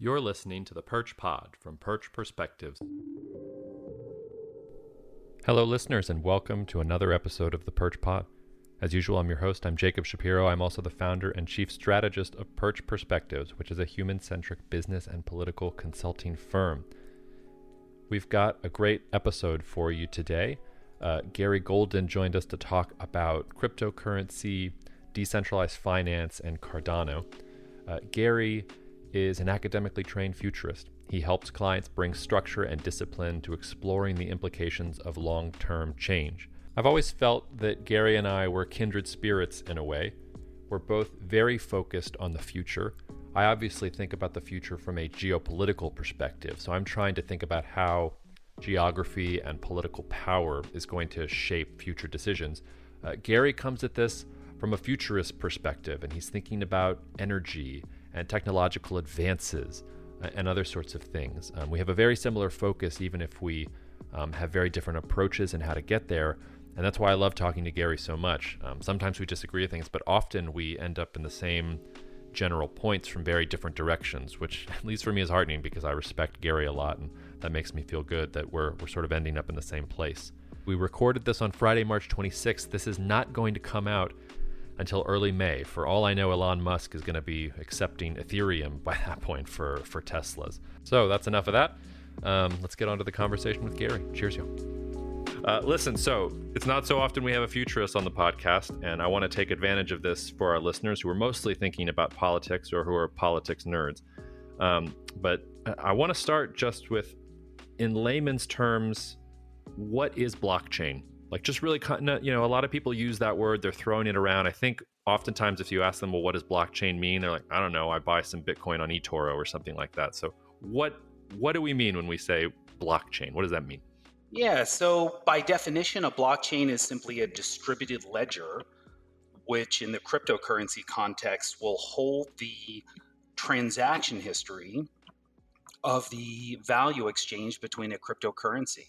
You're listening to the Perch Pod from Perch Perspectives. Hello, listeners, and welcome to another episode of the Perch Pod. As usual, I'm your host. I'm Jacob Shapiro. I'm also the founder and chief strategist of Perch Perspectives, which is a human centric business and political consulting firm. We've got a great episode for you today. Uh, Gary Golden joined us to talk about cryptocurrency, decentralized finance, and Cardano. Uh, Gary is an academically trained futurist. He helps clients bring structure and discipline to exploring the implications of long term change. I've always felt that Gary and I were kindred spirits in a way. We're both very focused on the future. I obviously think about the future from a geopolitical perspective, so I'm trying to think about how geography and political power is going to shape future decisions. Uh, Gary comes at this from a futurist perspective, and he's thinking about energy and technological advances uh, and other sorts of things. Um, we have a very similar focus, even if we um, have very different approaches and how to get there. And that's why I love talking to Gary so much. Um, sometimes we disagree with things, but often we end up in the same general points from very different directions, which at least for me is heartening because I respect Gary a lot, and that makes me feel good that we're we're sort of ending up in the same place. We recorded this on Friday, March 26th. This is not going to come out until early May. For all I know, Elon Musk is going to be accepting Ethereum by that point for, for Teslas. So that's enough of that. Um, let's get on to the conversation with Gary. Cheers, y'all. Uh, listen, so it's not so often we have a futurist on the podcast, and I want to take advantage of this for our listeners who are mostly thinking about politics or who are politics nerds. Um, but I want to start just with, in layman's terms, what is blockchain? Like just really you know a lot of people use that word they're throwing it around. I think oftentimes if you ask them well what does blockchain mean? they're like i don't know i buy some bitcoin on etoro or something like that. So what what do we mean when we say blockchain? What does that mean? Yeah so by definition a blockchain is simply a distributed ledger which in the cryptocurrency context will hold the transaction history of the value exchange between a cryptocurrency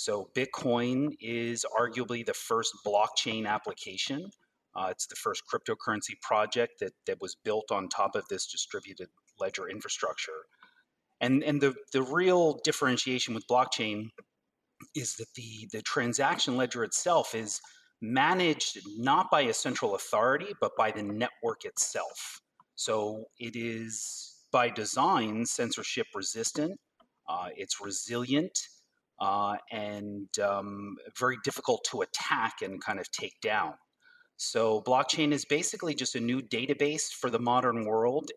so Bitcoin is arguably the first blockchain application. Uh, it's the first cryptocurrency project that, that was built on top of this distributed ledger infrastructure. And, and the, the real differentiation with blockchain is that the, the transaction ledger itself is managed not by a central authority, but by the network itself. So it is by design censorship resistant, uh, it's resilient, uh, and um, very difficult to attack and kind of take down. So, blockchain is basically just a new database for the modern world.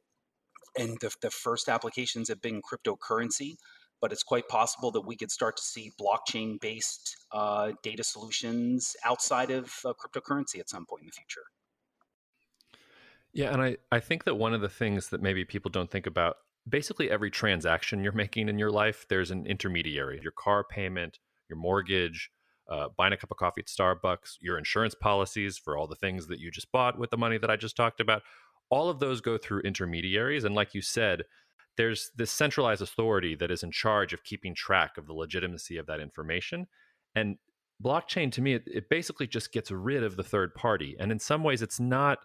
And the, the first applications have been cryptocurrency, but it's quite possible that we could start to see blockchain based uh, data solutions outside of uh, cryptocurrency at some point in the future. Yeah, and I, I think that one of the things that maybe people don't think about basically every transaction you're making in your life, there's an intermediary. Your car payment, your mortgage, uh, buying a cup of coffee at Starbucks, your insurance policies for all the things that you just bought with the money that I just talked about. All of those go through intermediaries. And like you said, there's this centralized authority that is in charge of keeping track of the legitimacy of that information. And blockchain, to me, it, it basically just gets rid of the third party. And in some ways, it's not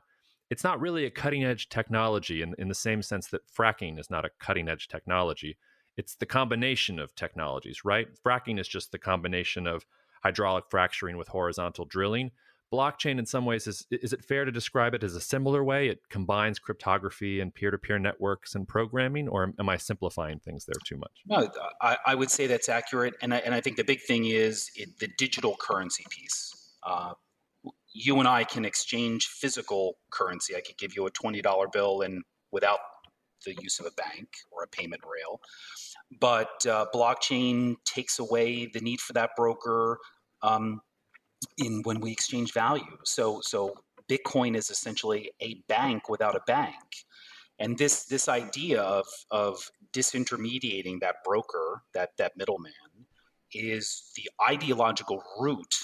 it's not really a cutting edge technology in, in the same sense that fracking is not a cutting edge technology. It's the combination of technologies, right? Fracking is just the combination of hydraulic fracturing with horizontal drilling. Blockchain, in some ways, is is it fair to describe it as a similar way? It combines cryptography and peer to peer networks and programming, or am I simplifying things there too much? No, I, I would say that's accurate, and I, and I think the big thing is it, the digital currency piece. Uh, you and I can exchange physical currency. I could give you a $20 bill and without the use of a bank or a payment rail. But uh, blockchain takes away the need for that broker um, in when we exchange value. So so Bitcoin is essentially a bank without a bank. And this this idea of of disintermediating that broker, that that middleman, is the ideological root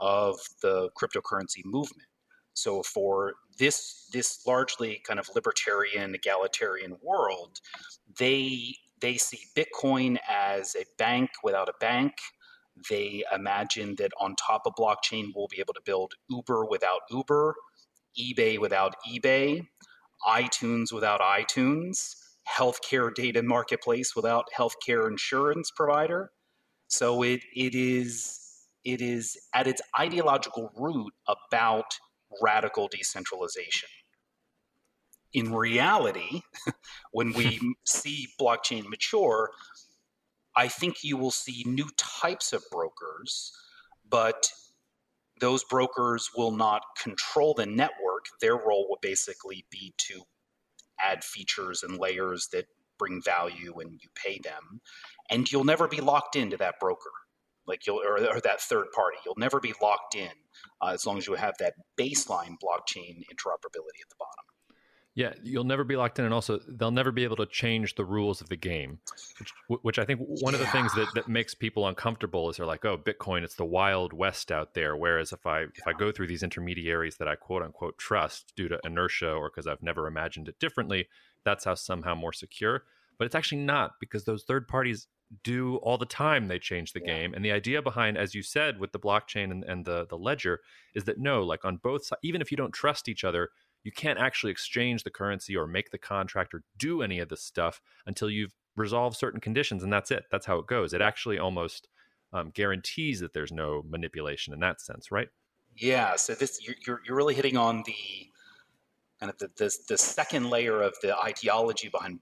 of the cryptocurrency movement. So for this this largely kind of libertarian egalitarian world, they they see Bitcoin as a bank without a bank. They imagine that on top of blockchain, we'll be able to build Uber without Uber, eBay without eBay, iTunes without iTunes, healthcare data marketplace without healthcare insurance provider. So it it is it is at its ideological root about radical decentralization. In reality, when we see blockchain mature, I think you will see new types of brokers, but those brokers will not control the network. Their role will basically be to add features and layers that bring value and you pay them. And you'll never be locked into that broker like you'll or, or that third party. You'll never be locked in uh, as long as you have that baseline blockchain interoperability at the bottom. Yeah, you'll never be locked in, and also they'll never be able to change the rules of the game, which, which I think one yeah. of the things that, that makes people uncomfortable is they're like, "Oh, Bitcoin, it's the wild west out there." Whereas if I yeah. if I go through these intermediaries that I quote unquote trust due to inertia or because I've never imagined it differently, that's how somehow more secure. But it's actually not because those third parties do all the time they change the yeah. game and the idea behind as you said with the blockchain and, and the the ledger is that no like on both sides even if you don't trust each other you can't actually exchange the currency or make the contract or do any of this stuff until you've resolved certain conditions and that's it. That's how it goes. It actually almost um, guarantees that there's no manipulation in that sense right? Yeah so this you're, you're really hitting on the kind of the, the, the second layer of the ideology behind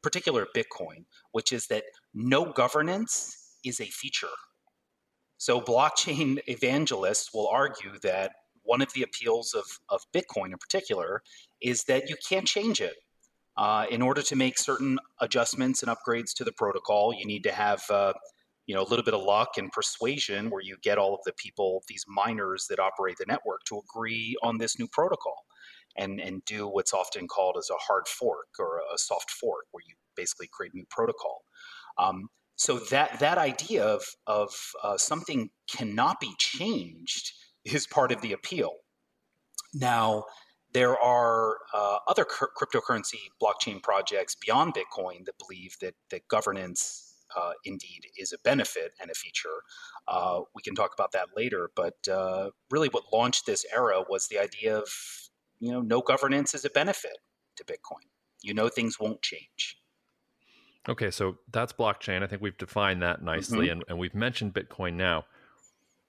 particular Bitcoin, which is that no governance is a feature. So, blockchain evangelists will argue that one of the appeals of, of Bitcoin in particular is that you can't change it. Uh, in order to make certain adjustments and upgrades to the protocol, you need to have uh, you know a little bit of luck and persuasion where you get all of the people, these miners that operate the network, to agree on this new protocol and and do what's often called as a hard fork or a soft fork, where you basically create new protocol. Um, so that that idea of of uh, something cannot be changed is part of the appeal. Now, there are uh, other cryptocurrency blockchain projects beyond Bitcoin that believe that that governance uh, indeed is a benefit and a feature. Uh, we can talk about that later, but uh, really, what launched this era was the idea of you know, no governance is a benefit to Bitcoin. You know, things won't change. Okay, so that's blockchain. I think we've defined that nicely, mm-hmm. and, and we've mentioned Bitcoin now.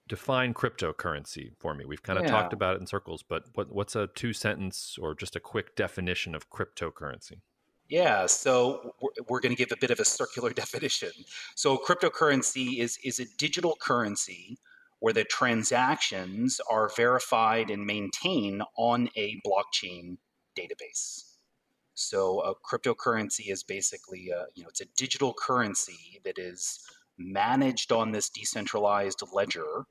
Define cryptocurrency for me. We've kind of yeah. talked about it in circles, but what, what's a two sentence or just a quick definition of cryptocurrency? Yeah, so we're, we're going to give a bit of a circular definition. So, cryptocurrency is is a digital currency where the transactions are verified and maintained on a blockchain database. So a cryptocurrency is basically a, you know it's a digital currency that is managed on this decentralized ledger.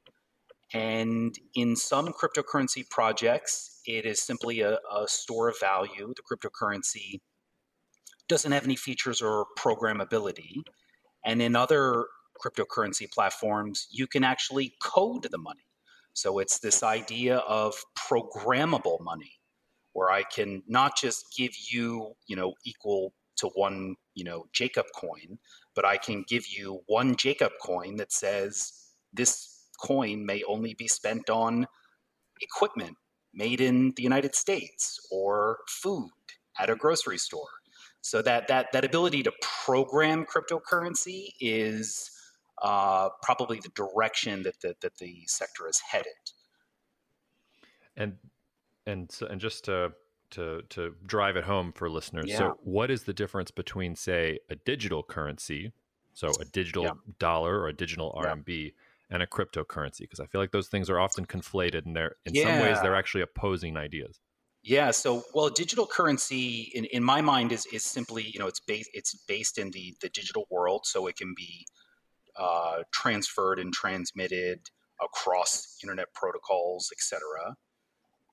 And in some cryptocurrency projects, it is simply a, a store of value. The cryptocurrency doesn't have any features or programmability. And in other cryptocurrency platforms, you can actually code the money. So it's this idea of programmable money, where I can not just give you, you know, equal to one, you know, Jacob coin, but I can give you one Jacob coin that says this coin may only be spent on equipment made in the United States or food at a grocery store. So that that that ability to program cryptocurrency is uh, probably the direction that the, that the sector is headed. And and so, and just to to to drive it home for listeners. Yeah. So, what is the difference between, say, a digital currency, so a digital yeah. dollar or a digital RMB, yeah. and a cryptocurrency? Because I feel like those things are often conflated, and they're in some ways they're actually opposing ideas. Yeah. So, well, a digital currency, in, in my mind, is is simply you know it's based it's based in the the digital world, so it can be uh, transferred and transmitted across internet protocols, etc.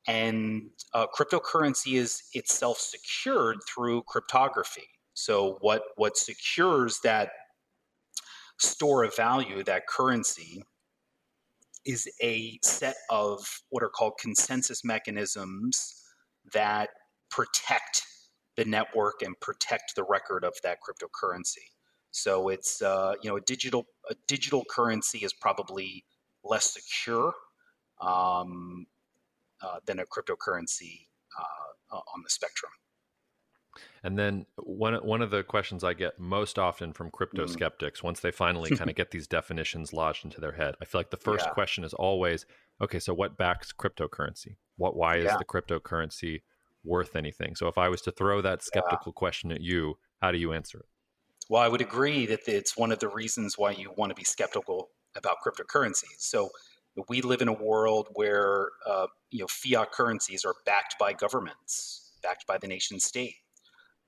And uh, cryptocurrency is itself secured through cryptography. So what what secures that store of value, that currency, is a set of what are called consensus mechanisms that protect the network and protect the record of that cryptocurrency. So it's uh, you know a digital a digital currency is probably less secure um, than a cryptocurrency uh, on the spectrum. And then one one of the questions I get most often from crypto mm. skeptics, once they finally kind of get these definitions lodged into their head, I feel like the first yeah. question is always, okay, so what backs cryptocurrency? What why is yeah. the cryptocurrency worth anything? So if I was to throw that skeptical yeah. question at you, how do you answer it? Well, I would agree that it's one of the reasons why you want to be skeptical about cryptocurrencies. So we live in a world where uh, you know fiat currencies are backed by governments, backed by the nation state,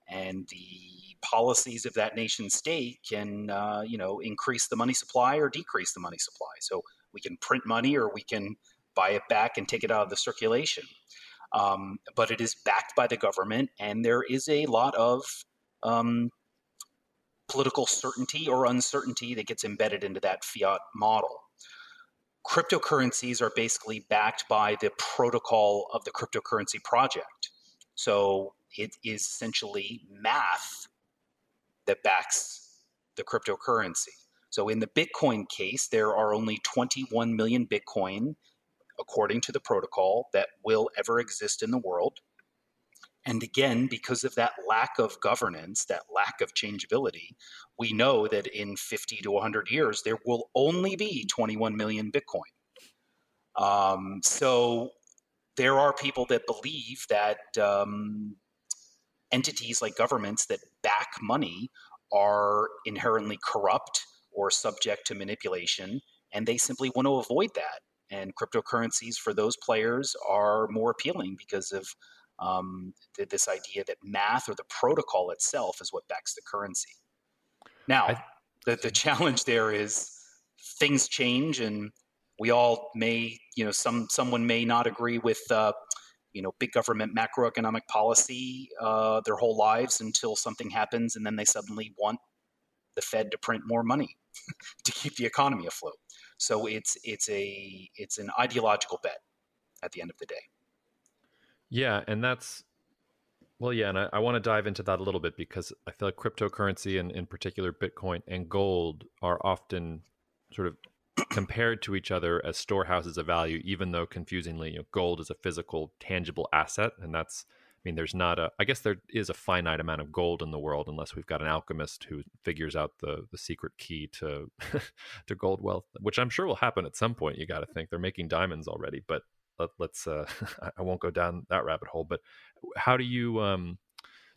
and the policies of that nation state can uh, you know increase the money supply or decrease the money supply. So we can print money or we can buy it back and take it out of the circulation. Um, but it is backed by the government, and there is a lot of um, political certainty or uncertainty that gets embedded into that fiat model. Cryptocurrencies are basically backed by the protocol of the cryptocurrency project. So it is essentially math that backs the cryptocurrency. So in the Bitcoin case, there are only 21 million Bitcoin, according to the protocol, that will ever exist in the world. And again, because of that lack of governance, that lack of changeability, we know that in 50 to 100 years, there will only be 21 million Bitcoin. Um, so there are people that believe that um, entities like governments that back money are inherently corrupt or subject to manipulation, and they simply want to avoid that. And cryptocurrencies for those players are more appealing because of um, th- this idea that math or the protocol itself is what backs the currency. Now, I, the, the challenge there is things change, and we all may, you know, some someone may not agree with, uh, you know, big government macroeconomic policy uh, their whole lives until something happens, and then they suddenly want the Fed to print more money to keep the economy afloat. So it's it's a it's an ideological bet at the end of the day. Yeah, and that's well, yeah, and I, I want to dive into that a little bit because I feel like cryptocurrency and in particular Bitcoin and gold are often sort of compared to each other as storehouses of value, even though confusingly, you know, gold is a physical, tangible asset, and that's I mean, there's not a. I guess there is a finite amount of gold in the world, unless we've got an alchemist who figures out the the secret key to to gold wealth, which I'm sure will happen at some point. You got to think they're making diamonds already, but let, us uh, I won't go down that rabbit hole. But how do you um,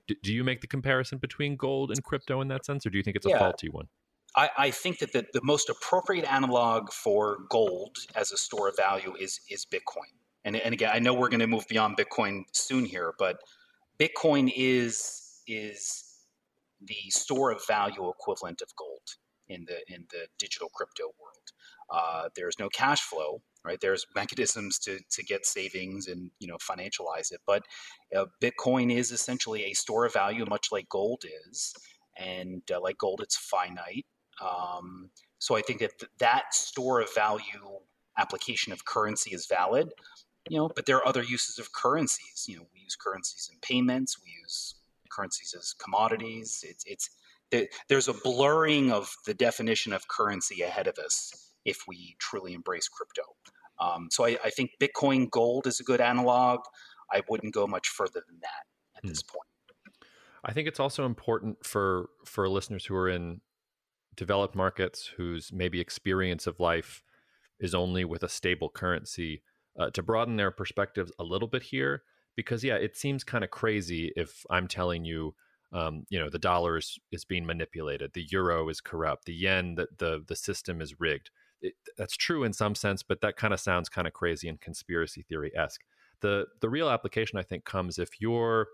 do, do, you make the comparison between gold and crypto in that sense, or do you think it's a yeah. faulty one? I, I, think that the, the most appropriate analog for gold as a store of value is is Bitcoin. And, and again, I know we're going to move beyond Bitcoin soon here, but Bitcoin is is the store of value equivalent of gold in the in the digital crypto world. Uh, there's no cash flow, right? There's mechanisms to to get savings and you know financialize it, but uh, Bitcoin is essentially a store of value, much like gold is, and uh, like gold, it's finite. Um, so I think that th- that store of value application of currency is valid. You know, but there are other uses of currencies. You know, we use currencies in payments. We use currencies as commodities. It's it's there's a blurring of the definition of currency ahead of us if we truly embrace crypto. Um, so I, I, think Bitcoin Gold is a good analog. I wouldn't go much further than that at hmm. this point. I think it's also important for for listeners who are in developed markets whose maybe experience of life is only with a stable currency uh, to broaden their perspectives a little bit here because yeah it seems kind of crazy if i'm telling you um, you know the dollar is, is being manipulated the euro is corrupt the yen the, the, the system is rigged it, that's true in some sense, but that kind of sounds kind of crazy and conspiracy theory esque. The the real application I think comes if you're,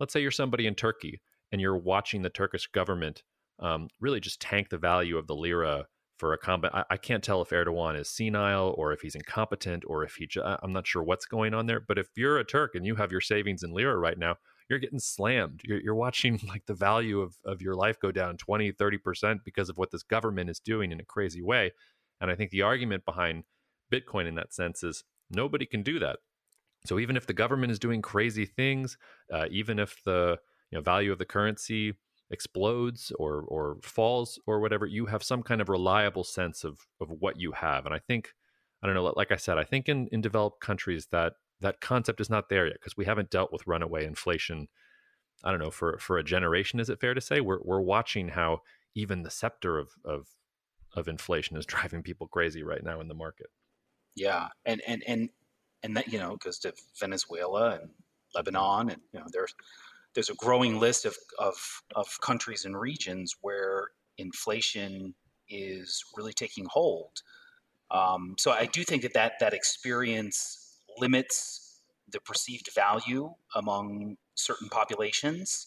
let's say you're somebody in Turkey and you're watching the Turkish government um, really just tank the value of the lira for a combat. I, I, can't tell if Erdogan is senile or if he's incompetent or if he. I'm not sure what's going on there. But if you're a Turk and you have your savings in lira right now, you're getting slammed. You're, you're watching like the value of, of your life go down 20, 30% because of what this government is doing in a crazy way. And I think the argument behind Bitcoin in that sense is nobody can do that. So even if the government is doing crazy things, uh, even if the you know, value of the currency explodes or or falls or whatever, you have some kind of reliable sense of of what you have. And I think I don't know, like I said, I think in in developed countries that that concept is not there yet because we haven't dealt with runaway inflation I don't know for for a generation. Is it fair to say we're we're watching how even the scepter of of of inflation is driving people crazy right now in the market. Yeah, and and and and that you know goes to Venezuela and Lebanon, and you know there's there's a growing list of of of countries and regions where inflation is really taking hold. Um, so I do think that, that that experience limits the perceived value among certain populations.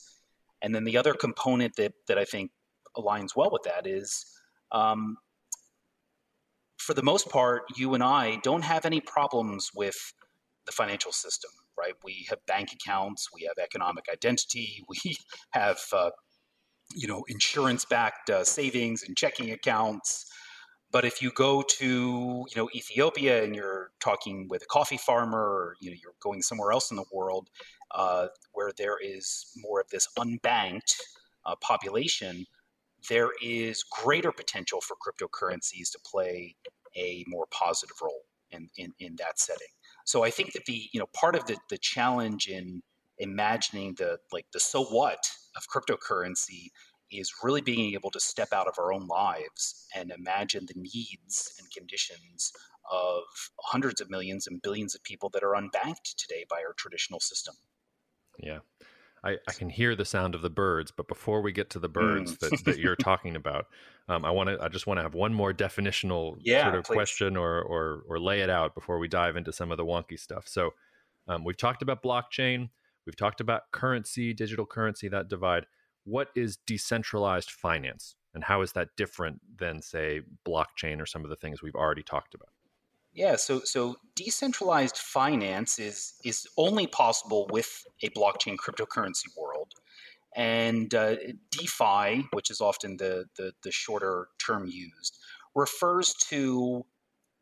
And then the other component that, that I think aligns well with that is um, for the most part, you and I don't have any problems with the financial system, right? We have bank accounts, we have economic identity, we have, uh, you know, insurance-backed uh, savings and checking accounts. But if you go to, you know, Ethiopia and you're talking with a coffee farmer, or you know, you're going somewhere else in the world uh, where there is more of this unbanked uh, population, there is greater potential for cryptocurrencies to play a more positive role in, in, in that setting. So I think that the you know part of the, the challenge in imagining the like the so what of cryptocurrency is really being able to step out of our own lives and imagine the needs and conditions of hundreds of millions and billions of people that are unbanked today by our traditional system. Yeah. I, I can hear the sound of the birds, but before we get to the birds mm. that, that you're talking about, um, I want to. I just want to have one more definitional yeah, sort of please. question or, or or lay it out before we dive into some of the wonky stuff. So, um, we've talked about blockchain, we've talked about currency, digital currency, that divide. What is decentralized finance, and how is that different than, say, blockchain or some of the things we've already talked about? Yeah, so so decentralized finance is is only possible with a blockchain cryptocurrency world, and uh, DeFi, which is often the, the the shorter term used, refers to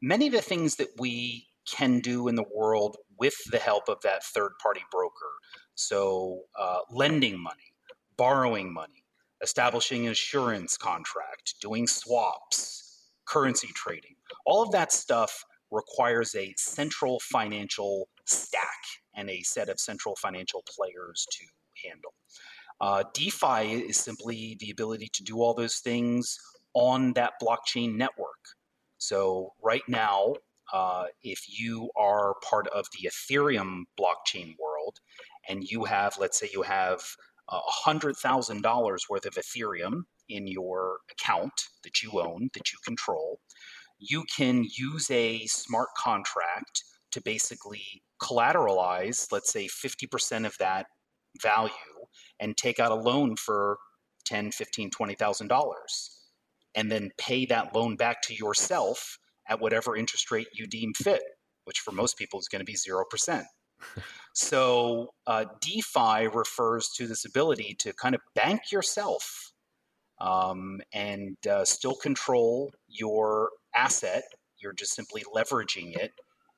many of the things that we can do in the world with the help of that third party broker. So uh, lending money, borrowing money, establishing an insurance contract, doing swaps, currency trading, all of that stuff requires a central financial stack and a set of central financial players to handle. Uh, DeFi is simply the ability to do all those things on that blockchain network. So, right now, uh, if you are part of the Ethereum blockchain world and you have, let's say, you have uh, $100,000 worth of Ethereum in your account that you own, that you control, you can use a smart contract to basically collateralize, let's say 50% of that value and take out a loan for 10, 15, 20,000 dollars and then pay that loan back to yourself at whatever interest rate you deem fit, which for most people is going to be 0%. so uh, DeFi refers to this ability to kind of bank yourself um, and uh, still control your asset. You're just simply leveraging it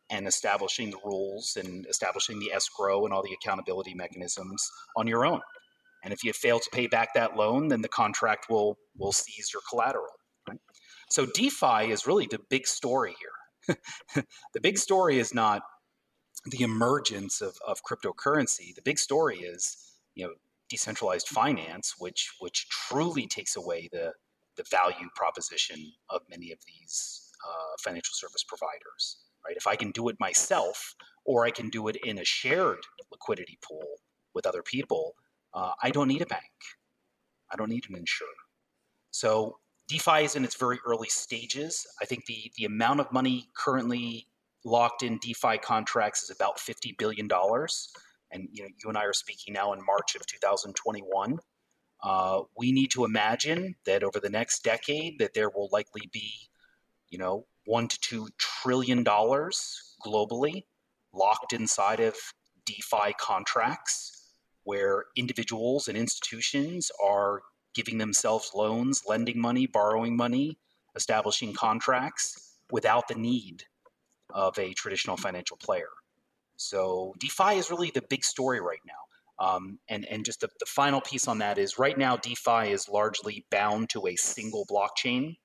and establishing the rules and establishing the escrow and all the accountability mechanisms on your own. And if you fail to pay back that loan, then the contract will will seize your collateral. Right? So DeFi is really the big story here. the big story is not the emergence of, of cryptocurrency. The big story is, you know, decentralized finance, which which truly takes away the the value proposition of many of these uh, financial service providers. Right? If I can do it myself, or I can do it in a shared liquidity pool with other people, uh, I don't need a bank. I don't need an insurer. So DeFi is in its very early stages. I think the the amount of money currently locked in DeFi contracts is about fifty billion dollars. And you know, you and I are speaking now in March of 2021. Uh, we need to imagine that over the next decade that there will likely be, you know, one to two trillion dollars globally locked inside of DeFi contracts, where individuals and institutions are giving themselves loans, lending money, borrowing money, establishing contracts without the need of a traditional financial player. So DeFi is really the big story right now. Um, and, and just the, the final piece on that is right now, DeFi is largely bound to a single blockchain.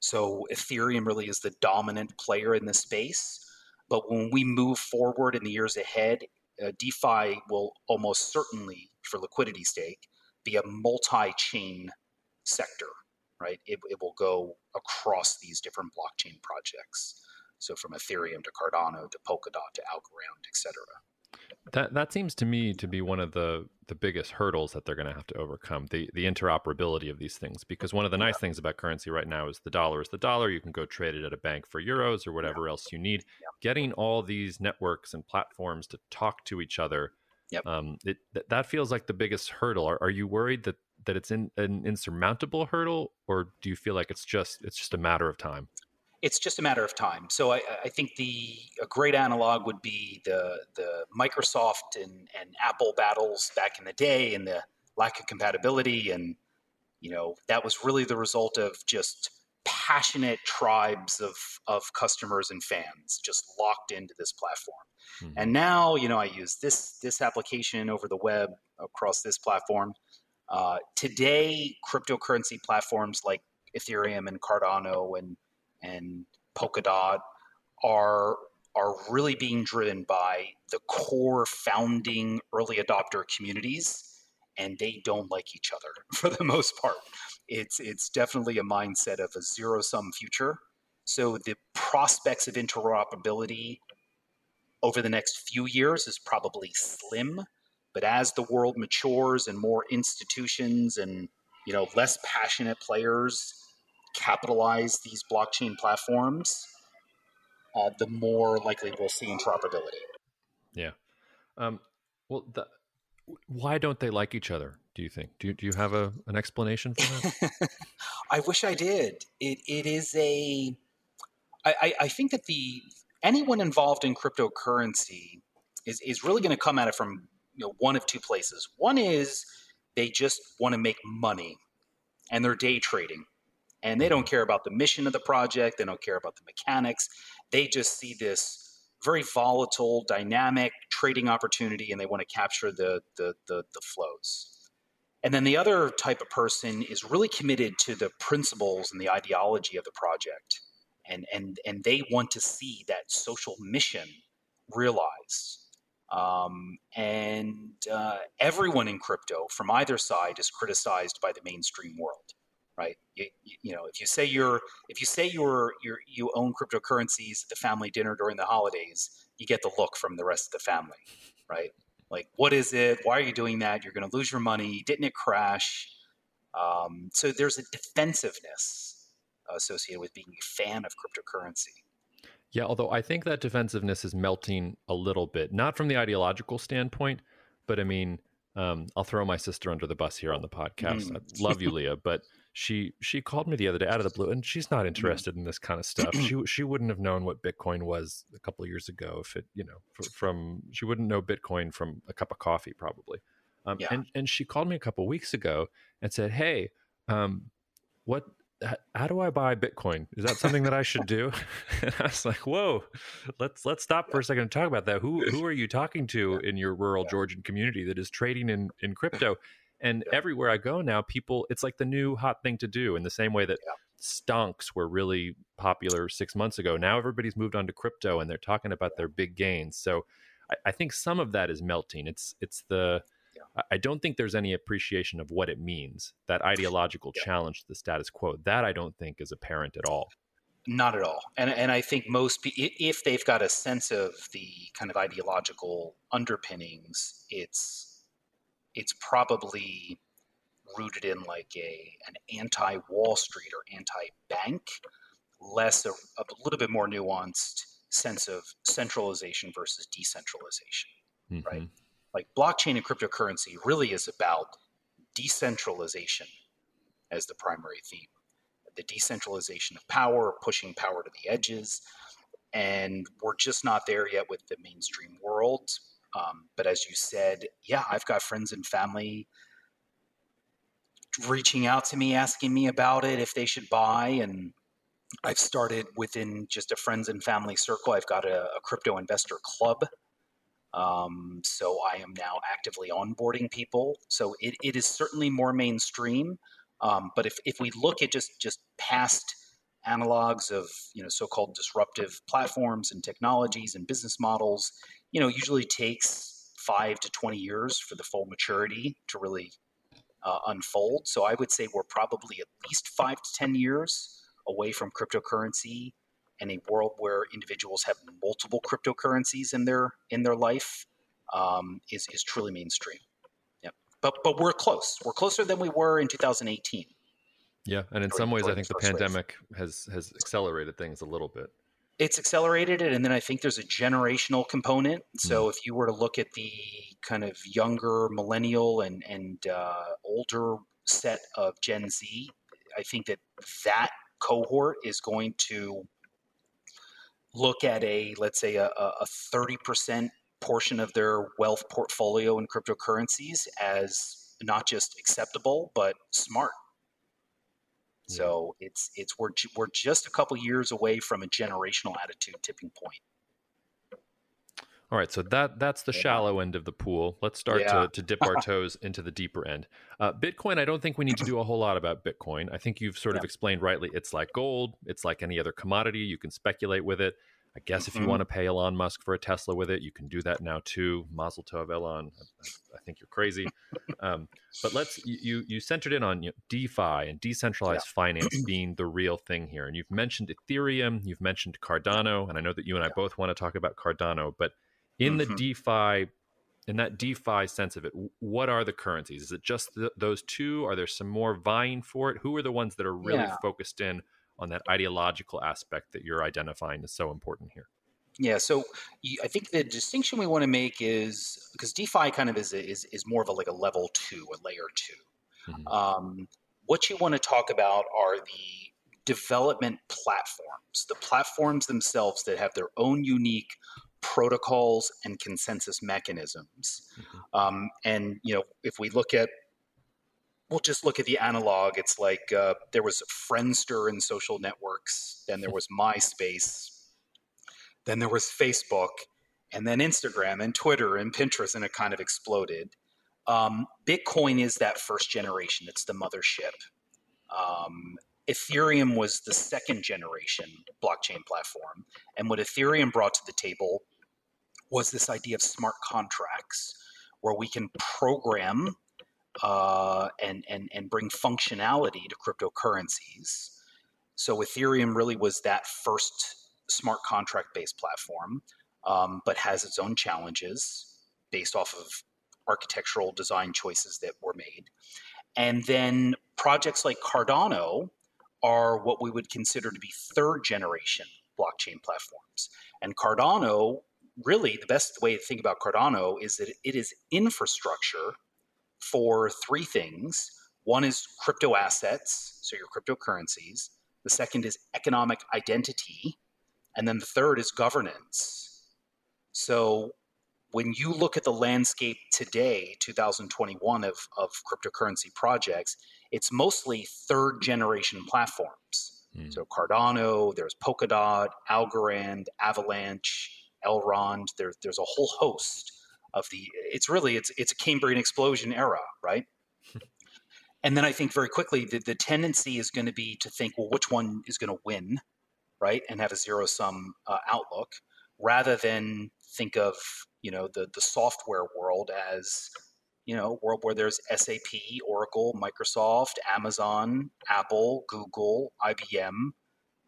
So Ethereum really is the dominant player in the space. But when we move forward in the years ahead, uh, DeFi will almost certainly for liquidity stake be a multi-chain sector, right? It, it will go across these different blockchain projects. So from Ethereum to Cardano to Polkadot to Algorand, et cetera. That that seems to me to be one of the the biggest hurdles that they're going to have to overcome the the interoperability of these things because one of the nice things about currency right now is the dollar is the dollar you can go trade it at a bank for euros or whatever yeah. else you need yeah. getting all these networks and platforms to talk to each other yep. um, it, th- that feels like the biggest hurdle are, are you worried that that it's in, an insurmountable hurdle or do you feel like it's just it's just a matter of time it's just a matter of time. So I, I, think the a great analog would be the the Microsoft and, and Apple battles back in the day, and the lack of compatibility, and you know that was really the result of just passionate tribes of of customers and fans just locked into this platform. Mm-hmm. And now, you know, I use this this application over the web across this platform. Uh, today, cryptocurrency platforms like Ethereum and Cardano and and Polkadot are are really being driven by the core founding early adopter communities and they don't like each other for the most part. It's it's definitely a mindset of a zero sum future. So the prospects of interoperability over the next few years is probably slim but as the world matures and more institutions and you know less passionate players capitalize these blockchain platforms, uh, the more likely we'll see interoperability. Yeah. Um, well, the, why don't they like each other? Do you think? Do you, do you have a, an explanation for that? I wish I did. It it is a. I, I think that the anyone involved in cryptocurrency is is really going to come at it from you know one of two places. One is they just want to make money, and they're day trading and they don't care about the mission of the project they don't care about the mechanics. They just see this very volatile dynamic trading opportunity and they want to capture the, the the, the, flows. And then the other type of person is really committed to the principles and the ideology of the project and and and they want to see that social mission realized. Um, and uh, everyone in crypto from either side is criticized by the mainstream world right? You, you, know, if you say you're if you say you're, you're you own cryptocurrencies at the family dinner during the holidays, you get the look from the rest of the family, right? Like, what is it? Why are you doing that? You're going to lose your money. Didn't it crash? Um, so there's a defensiveness associated with being a fan of cryptocurrency. Yeah, although I think that defensiveness is melting a little bit, not from the ideological standpoint, but I mean, um, I'll throw my sister under the bus here on the podcast. Mm. I love you, Leah, but she she called me the other day out of the blue and she's not mm. interested in this kind of stuff she she wouldn't have known what bitcoin was a couple of years ago if it you know from she wouldn't know bitcoin from a cup of coffee probably um, yeah. and and she called me a couple weeks ago and said hey um, what how do I buy Bitcoin? Is that something that I should do? and I was like, whoa, let's let's stop for a second and talk about that. Who who are you talking to in your rural Georgian community that is trading in in crypto? And yeah. everywhere I go now, people, it's like the new hot thing to do in the same way that yeah. stonks were really popular six months ago. Now everybody's moved on to crypto and they're talking about their big gains. So I, I think some of that is melting. It's, it's the, yeah. I don't think there's any appreciation of what it means, that ideological challenge to the status quo. That I don't think is apparent at all. Not at all. And, and I think most, people, if they've got a sense of the kind of ideological underpinnings, it's it's probably rooted in like a an anti Wall Street or anti bank, less a, a little bit more nuanced sense of centralization versus decentralization, mm-hmm. right? Like blockchain and cryptocurrency really is about decentralization as the primary theme. The decentralization of power, pushing power to the edges. And we're just not there yet with the mainstream world. Um, but as you said, yeah, I've got friends and family reaching out to me, asking me about it, if they should buy. And I've started within just a friends and family circle. I've got a, a crypto investor club. Um, so I am now actively onboarding people. So it, it is certainly more mainstream. Um, but if, if we look at just, just past analogs of you know so-called disruptive platforms and technologies and business models, you know, usually takes five to 20 years for the full maturity to really uh, unfold. So I would say we're probably at least five to 10 years away from cryptocurrency and a world where individuals have multiple cryptocurrencies in their in their life um, is is truly mainstream. Yep. But but we're close. We're closer than we were in 2018. Yeah, and in some ways, I think the pandemic has has accelerated things a little bit. It's accelerated it, and then I think there's a generational component. So mm. if you were to look at the kind of younger millennial and and uh, older set of Gen Z, I think that that cohort is going to look at a let's say a, a 30% portion of their wealth portfolio in cryptocurrencies as not just acceptable but smart so it's it's we're we're just a couple years away from a generational attitude tipping point. All right, so that that's the shallow end of the pool. Let's start yeah. to, to dip our toes into the deeper end. Uh, Bitcoin, I don't think we need to do a whole lot about Bitcoin. I think you've sort yeah. of explained rightly. It's like gold. It's like any other commodity. You can speculate with it. I guess if you mm-hmm. want to pay Elon Musk for a Tesla with it, you can do that now too. Mazel tov, Elon. I, I think you're crazy. Um, but let's you you centered in on you know, DeFi and decentralized yeah. finance being the real thing here, and you've mentioned Ethereum, you've mentioned Cardano, and I know that you and I both want to talk about Cardano. But in mm-hmm. the DeFi, in that DeFi sense of it, what are the currencies? Is it just those two? Are there some more vying for it? Who are the ones that are really yeah. focused in? On that ideological aspect that you're identifying is so important here. Yeah, so I think the distinction we want to make is because DeFi kind of is is, is more of a like a level two, a layer 2 mm-hmm. um, what you want to talk about are the development platforms, the platforms themselves that have their own unique protocols and consensus mechanisms. Mm-hmm. Um, and you know, if we look at we'll just look at the analog. It's like uh, there was Friendster and social networks, then there was MySpace, then there was Facebook, and then Instagram and Twitter and Pinterest, and it kind of exploded. Um, Bitcoin is that first generation, it's the mothership. Um, Ethereum was the second generation blockchain platform. And what Ethereum brought to the table was this idea of smart contracts where we can program uh, and, and, and bring functionality to cryptocurrencies. So Ethereum really was that first smart contract based platform, um, but has its own challenges based off of architectural design choices that were made. And then projects like Cardano are what we would consider to be third generation blockchain platforms. And Cardano, really, the best way to think about Cardano is that it is infrastructure for three things. One is crypto assets, so your cryptocurrencies. The second is economic identity. And then the third is governance. So when you look at the landscape today, 2021, of, of cryptocurrency projects, it's mostly third generation platforms. Mm. So Cardano, there's Polkadot, Algorand, Avalanche, Elrond. There, there's a whole host of the it's really it's it's a Cambrian explosion era, right? and then I think very quickly the, the tendency is going to be to think, well, which one is going to win, right, and have a zero sum uh, outlook, rather than think of you know the the software world as you know world where there's SAP, Oracle, Microsoft, Amazon, Apple, Google, IBM.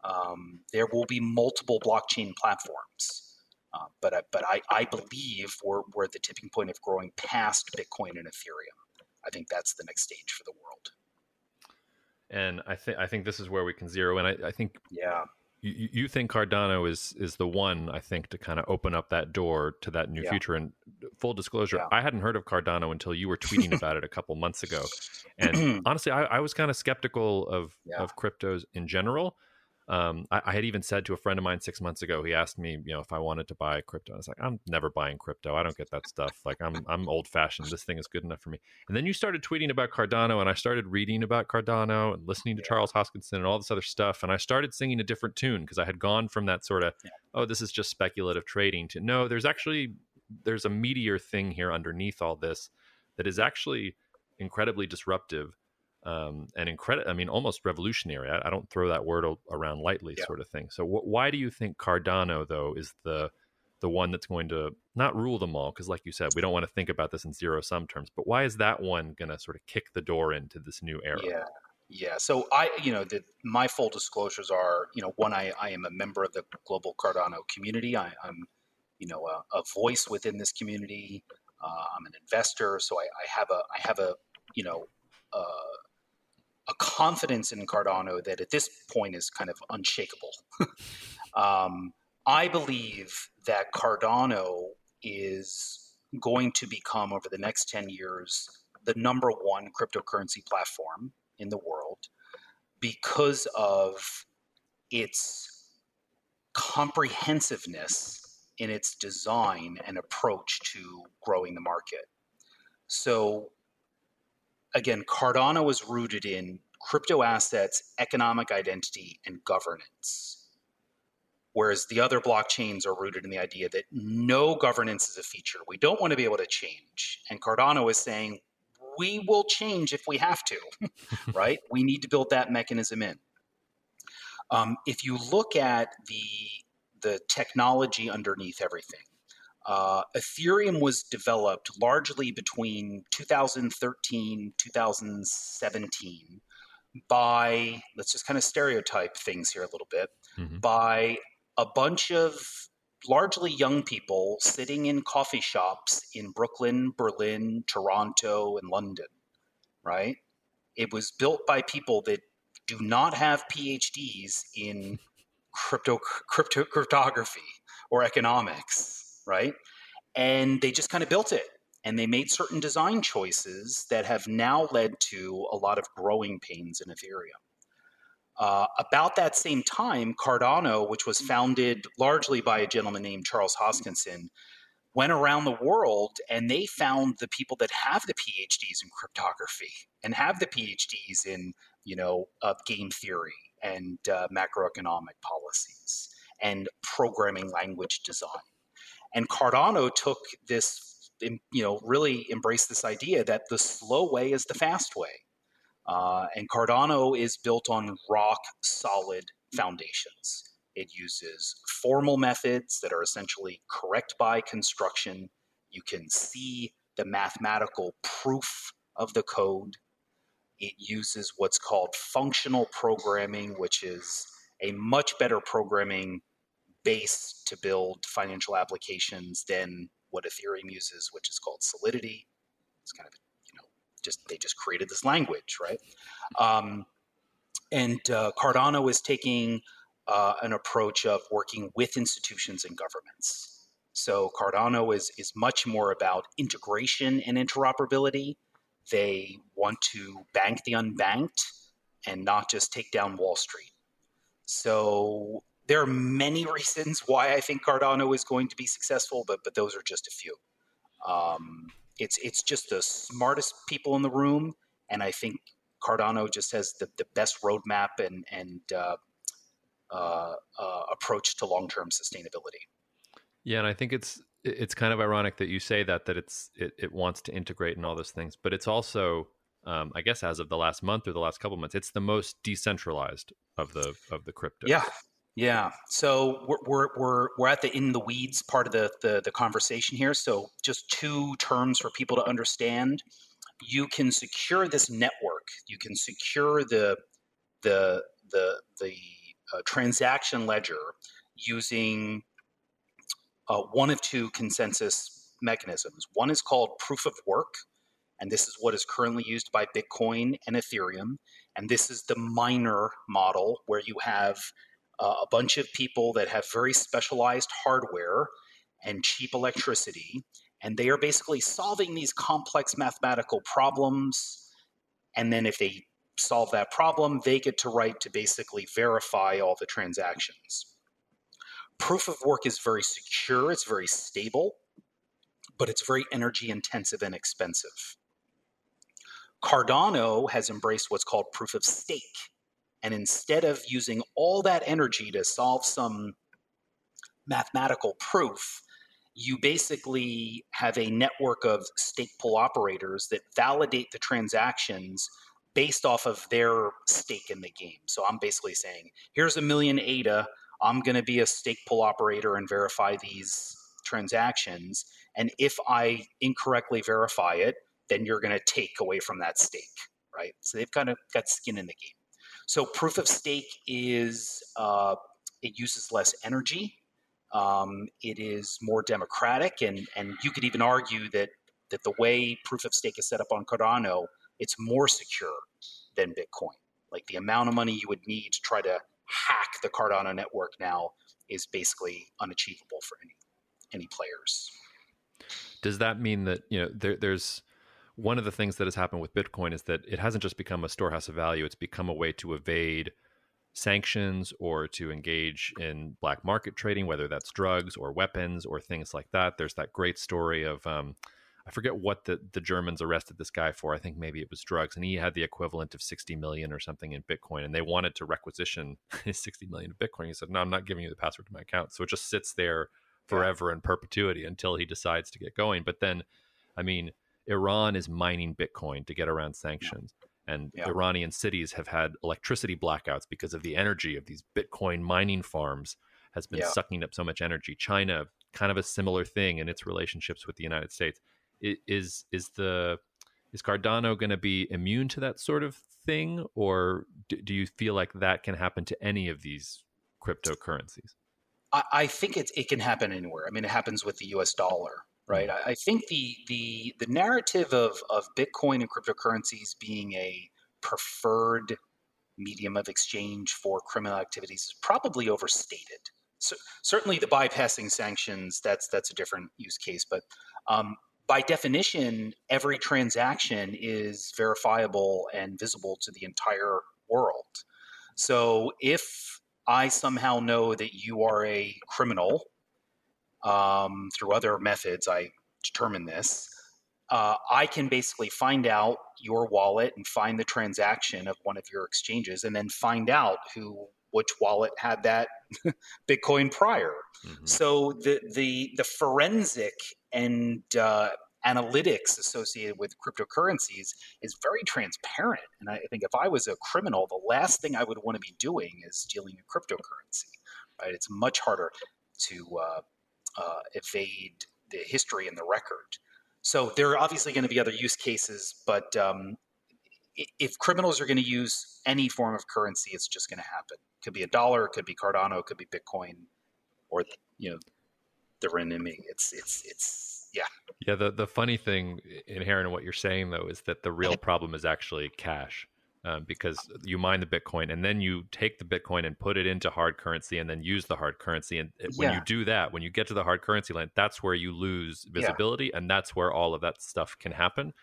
Um, there will be multiple blockchain platforms uh, but I, but I, I believe we're, we're at the tipping point of growing past Bitcoin and Ethereum. I think that's the next stage for the world. And I think I think this is where we can zero in. I, I think yeah. You, you think Cardano is is the one I think to kind of open up that door to that new yeah. future. And full disclosure, yeah. I hadn't heard of Cardano until you were tweeting about it a couple months ago. And honestly, I, I was kind of skeptical of yeah. of cryptos in general um, I, I, had even said to a friend of mine six months ago, he asked me, you know, if I wanted to buy crypto. I was like, I'm never buying crypto. I don't get that stuff. Like I'm, I'm old fashioned. This thing is good enough for me. And then you started tweeting about Cardano and I started reading about Cardano and listening to yeah. Charles Hoskinson and all this other stuff. And I started singing a different tune because I had gone from that sort of, yeah. oh, this is just speculative trading to no, there's actually, there's a meteor thing here underneath all this that is actually incredibly disruptive um, and incredible. I mean, almost revolutionary. I, I, don't throw that word around lightly, yeah. sort of thing. So, wh- why do you think Cardano, though, is the the one that's going to not rule them all because like you said we don't want to think about this in zero sum terms but why is that one going to sort of kick the door into this new era yeah yeah so i you know the, my full disclosures are you know one i, I am a member of the global cardano community I, am you know a, a, voice within this community uh, i'm an investor so I, I, have a i have a you know uh, a confidence in cardano that at this point is kind of unshakable um, i believe that cardano is going to become over the next 10 years the number one cryptocurrency platform in the world because of its comprehensiveness in its design and approach to growing the market. So, again, Cardano is rooted in crypto assets, economic identity, and governance whereas the other blockchains are rooted in the idea that no governance is a feature. We don't want to be able to change. And Cardano is saying we will change if we have to, right? We need to build that mechanism in. Um, if you look at the the technology underneath everything, uh, Ethereum was developed largely between 2013 2017 by let's just kind of stereotype things here a little bit mm-hmm. by a bunch of largely young people sitting in coffee shops in Brooklyn, Berlin, Toronto, and London, right? It was built by people that do not have PhDs in crypto, crypto cryptography or economics, right? And they just kind of built it. And they made certain design choices that have now led to a lot of growing pains in Ethereum. Uh, about that same time, Cardano, which was founded largely by a gentleman named Charles Hoskinson, went around the world and they found the people that have the PhDs in cryptography and have the PhDs in, you know, uh, game theory and uh, macroeconomic policies and programming language design. And Cardano took this, you know, really embraced this idea that the slow way is the fast way uh, and Cardano is built on rock solid foundations. It uses formal methods that are essentially correct by construction. You can see the mathematical proof of the code. It uses what's called functional programming, which is a much better programming base to build financial applications than what Ethereum uses, which is called Solidity. It's kind of you know just they just created this language, right? Um, and uh, Cardano is taking uh, an approach of working with institutions and governments. So Cardano is is much more about integration and interoperability. They want to bank the unbanked and not just take down Wall Street. So there are many reasons why I think Cardano is going to be successful, but but those are just a few. Um, it's it's just the smartest people in the room, and I think Cardano just has the, the best roadmap and and uh, uh, uh, approach to long term sustainability. Yeah, and I think it's it's kind of ironic that you say that that it's it, it wants to integrate and all those things, but it's also um, I guess as of the last month or the last couple months, it's the most decentralized of the of the crypto. Yeah, yeah. So we're, we're, we're, we're at the in the weeds part of the, the, the conversation here. So just two terms for people to understand. You can secure this network. You can secure the the the the uh, transaction ledger using uh, one of two consensus mechanisms. One is called proof of work, and this is what is currently used by Bitcoin and Ethereum. And this is the miner model where you have uh, a bunch of people that have very specialized hardware and cheap electricity, and they are basically solving these complex mathematical problems. And then if they solve that problem, they get to write to basically verify all the transactions. Proof of work is very secure, it's very stable, but it's very energy intensive and expensive. Cardano has embraced what's called proof of stake and instead of using all that energy to solve some mathematical proof, you basically have a network of stake pool operators that validate the transactions based off of their stake in the game. So I'm basically saying, here's a million ADA. I'm going to be a stake pool operator and verify these transactions. And if I incorrectly verify it, then you're going to take away from that stake, right? So they've kind of got skin in the game. So proof of stake is uh, it uses less energy. Um, it is more democratic, and and you could even argue that that the way proof of stake is set up on Cardano, it's more secure than Bitcoin. Like the amount of money you would need to try to hack the Cardano network now is basically unachievable for any any players. Does that mean that you know there, there's one of the things that has happened with Bitcoin is that it hasn't just become a storehouse of value; it's become a way to evade sanctions or to engage in black market trading, whether that's drugs or weapons or things like that. There's that great story of um, I forget what the, the Germans arrested this guy for. I think maybe it was drugs, and he had the equivalent of 60 million or something in Bitcoin, and they wanted to requisition his 60 million of Bitcoin. He said, "No, I'm not giving you the password to my account." So it just sits there forever yeah. in perpetuity until he decides to get going. But then, I mean, Iran is mining Bitcoin to get around sanctions. Yeah. And yeah. Iranian cities have had electricity blackouts because of the energy of these Bitcoin mining farms has been sucking up so much energy. China, kind of a similar thing in its relationships with the United States is is the is Cardano going to be immune to that sort of thing, or do, do, you feel like that can happen to any of these cryptocurrencies? I, I think it it can happen anywhere. I mean, it happens with the U.S. dollar, right? I, I think the the the narrative of of Bitcoin and cryptocurrencies being a preferred medium of exchange for criminal activities is probably overstated. So, certainly, the bypassing sanctions that's that's a different use case, but um, by definition, every transaction is verifiable and visible to the entire world. So if I somehow know that you are a criminal um, through other methods, I determine this. Uh, I can basically find out your wallet and find the transaction of one of your exchanges, and then find out who which wallet had that Bitcoin prior. Mm-hmm. So the the the forensic and uh, analytics associated with cryptocurrencies is very transparent. And I think if I was a criminal, the last thing I would want to be doing is dealing in cryptocurrency. Right? It's much harder to uh, uh, evade the history and the record. So there are obviously going to be other use cases, but um, if criminals are going to use any form of currency, it's just going to happen. It could be a dollar, it could be Cardano, it could be Bitcoin, or you know, the renminbi. It's it's it's yeah. Yeah. The the funny thing inherent in what you're saying though is that the real problem is actually cash. Um, because you mine the Bitcoin and then you take the Bitcoin and put it into hard currency and then use the hard currency. And when yeah. you do that, when you get to the hard currency land, that's where you lose visibility yeah. and that's where all of that stuff can happen.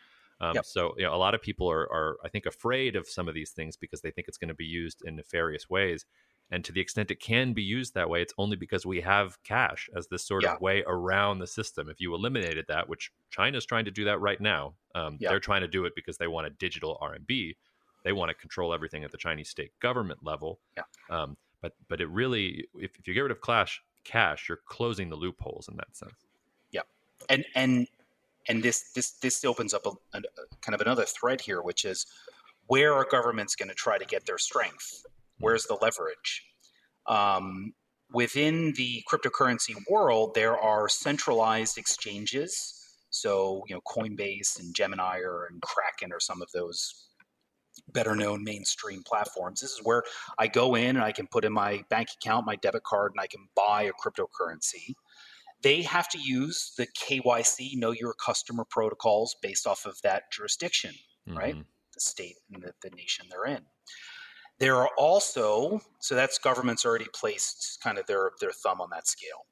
Um, yep. So you know, a lot of people are, are, I think, afraid of some of these things because they think it's going to be used in nefarious ways. And to the extent it can be used that way, it's only because we have cash as this sort yeah. of way around the system. If you eliminated that, which China's trying to do that right now, um, yeah. they're trying to do it because they want a digital RMB. They want to control everything at the Chinese state government level. Yeah. Um, but but it really, if, if you get rid of cash, cash, you're closing the loopholes in that sense. Yeah, and and and this this this opens up a, a, kind of another thread here, which is where are governments going to try to get their strength? Where's the leverage? Um, within the cryptocurrency world, there are centralized exchanges. So you know, Coinbase and Gemini or and Kraken are some of those better known mainstream platforms. This is where I go in and I can put in my bank account, my debit card, and I can buy a cryptocurrency they have to use the KYC, know your customer protocols based off of that jurisdiction, mm-hmm. right? The state and the, the nation they're in. There are also, so that's governments already placed kind of their, their thumb on that scale.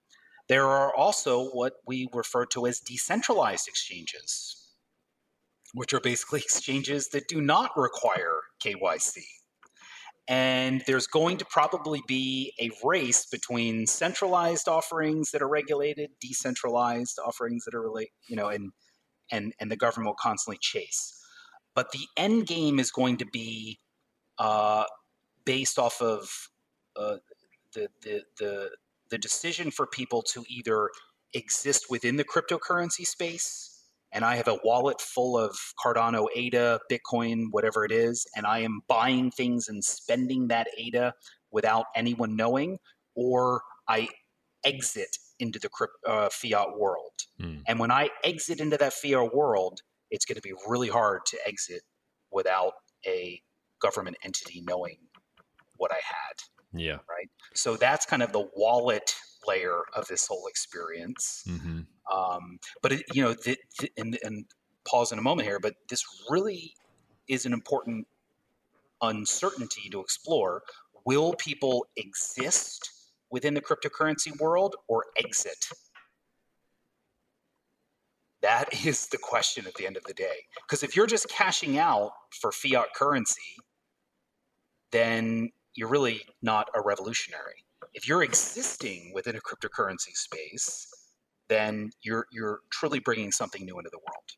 There are also what we refer to as decentralized exchanges, which are basically exchanges that do not require KYC. And there's going to probably be a race between centralized offerings that are regulated, decentralized offerings that are relate, you know, and and and the government will constantly chase. But the end game is going to be uh, based off of uh, the, the the the decision for people to either exist within the cryptocurrency space and I have a wallet full of Cardano, ADA, Bitcoin, whatever it is, and I am buying things and spending that ADA without anyone knowing, or I exit into the uh, fiat world. Mm. And when I exit into that fiat world, it's going to be really hard to exit without a government entity knowing what I had. Yeah. Right. So that's kind of the wallet layer of this whole experience. Mm-hmm. Um, but it, you know, the, the, and, and pause in a moment here, but this really is an important uncertainty to explore. Will people exist within the cryptocurrency world or exit? That is the question at the end of the day. Because if you're just cashing out for fiat currency, then you're really not a revolutionary. If you're existing within a cryptocurrency space, then you're you're truly bringing something new into the world.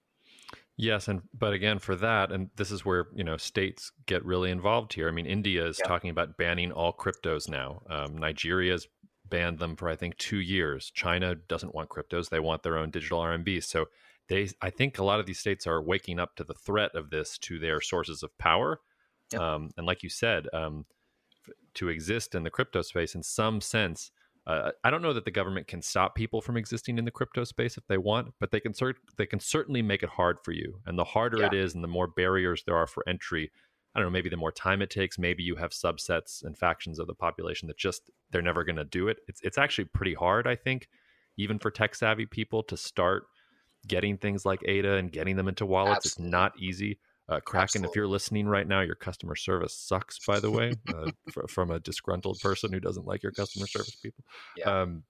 Yes, and but again, for that, and this is where you know states get really involved here. I mean, India is Yeah. talking about banning all cryptos now. Um, Nigeria's banned them for I think two years. China doesn't want cryptos; they want their own digital RMB. So they, I think, a lot of these states are waking up to the threat of this to their sources of power. Yep. Um, and like you said, um, to exist in the crypto space in some sense. Uh, I don't know that the government can stop people from existing in the crypto space if they want, but they can cert- they can certainly make it hard for you. And the harder it is, and the more barriers there are for entry, I don't know. Maybe the more time it takes. Maybe you have subsets and factions of the population that just they're never going to do it. It's it's actually pretty hard, I think, even for tech savvy people to start getting things like ADA and getting them into wallets. Absolutely. It's not easy. Uh, Kraken, if you're listening right now, your customer service sucks. By the way, uh, fr- from a disgruntled person who doesn't like your customer service people. Yeah. Um,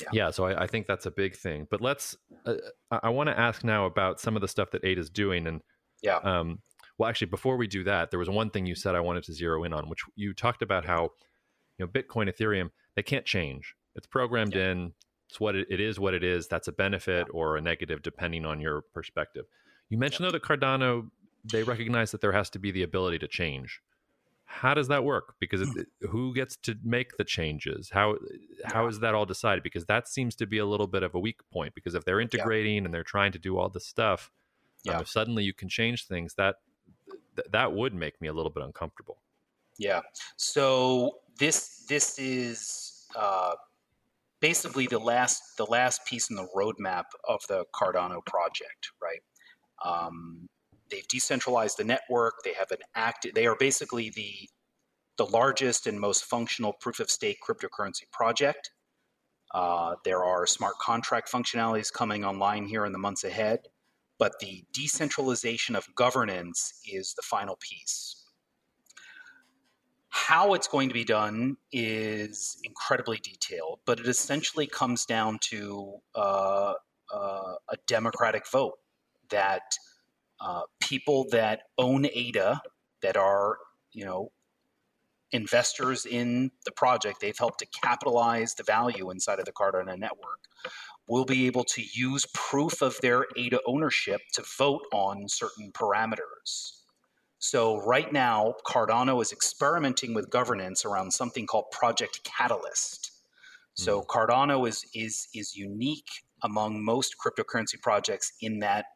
Yeah. yeah. So I, I think that's a big thing. But let's. Uh, I, I want to ask now about some of the stuff that Ada's doing, and Yeah. um, well, actually, before we do that, there was one thing you said I wanted to zero in on, which you talked about how you know Bitcoin, Ethereum, they can't change. It's programmed in. It's what it, it is. What it is. That's a benefit or a negative depending on your perspective. You mentioned though that Cardano they recognize that there has to be the ability to change. How does that work? Because it, it- who gets to make the changes? How how Yeah. is that all decided? Because that seems to be a little bit of a weak point. Because if they're integrating and they're trying to do all this stuff, um, Yeah. if suddenly you can change things, that th- that would make me a little bit uncomfortable. Yeah. So this this is uh, basically the last the last piece in the roadmap of the Cardano project, right? Um, they've decentralized the network. They have an act. They are basically the the largest and most functional proof of stake cryptocurrency project. Uh, there are smart contract functionalities coming online here in the months ahead, but the decentralization of governance is the final piece. How it's going to be done is incredibly detailed, but it essentially comes down to uh, uh, a democratic vote that uh, people that own ADA, that are you know investors in the project, they've helped to capitalize the value inside of the Cardano network, will be able to use proof of their ADA ownership to vote on certain parameters. So right now, Cardano is experimenting with governance around something called Project Catalyst. So Cardano is is is unique among most cryptocurrency projects in that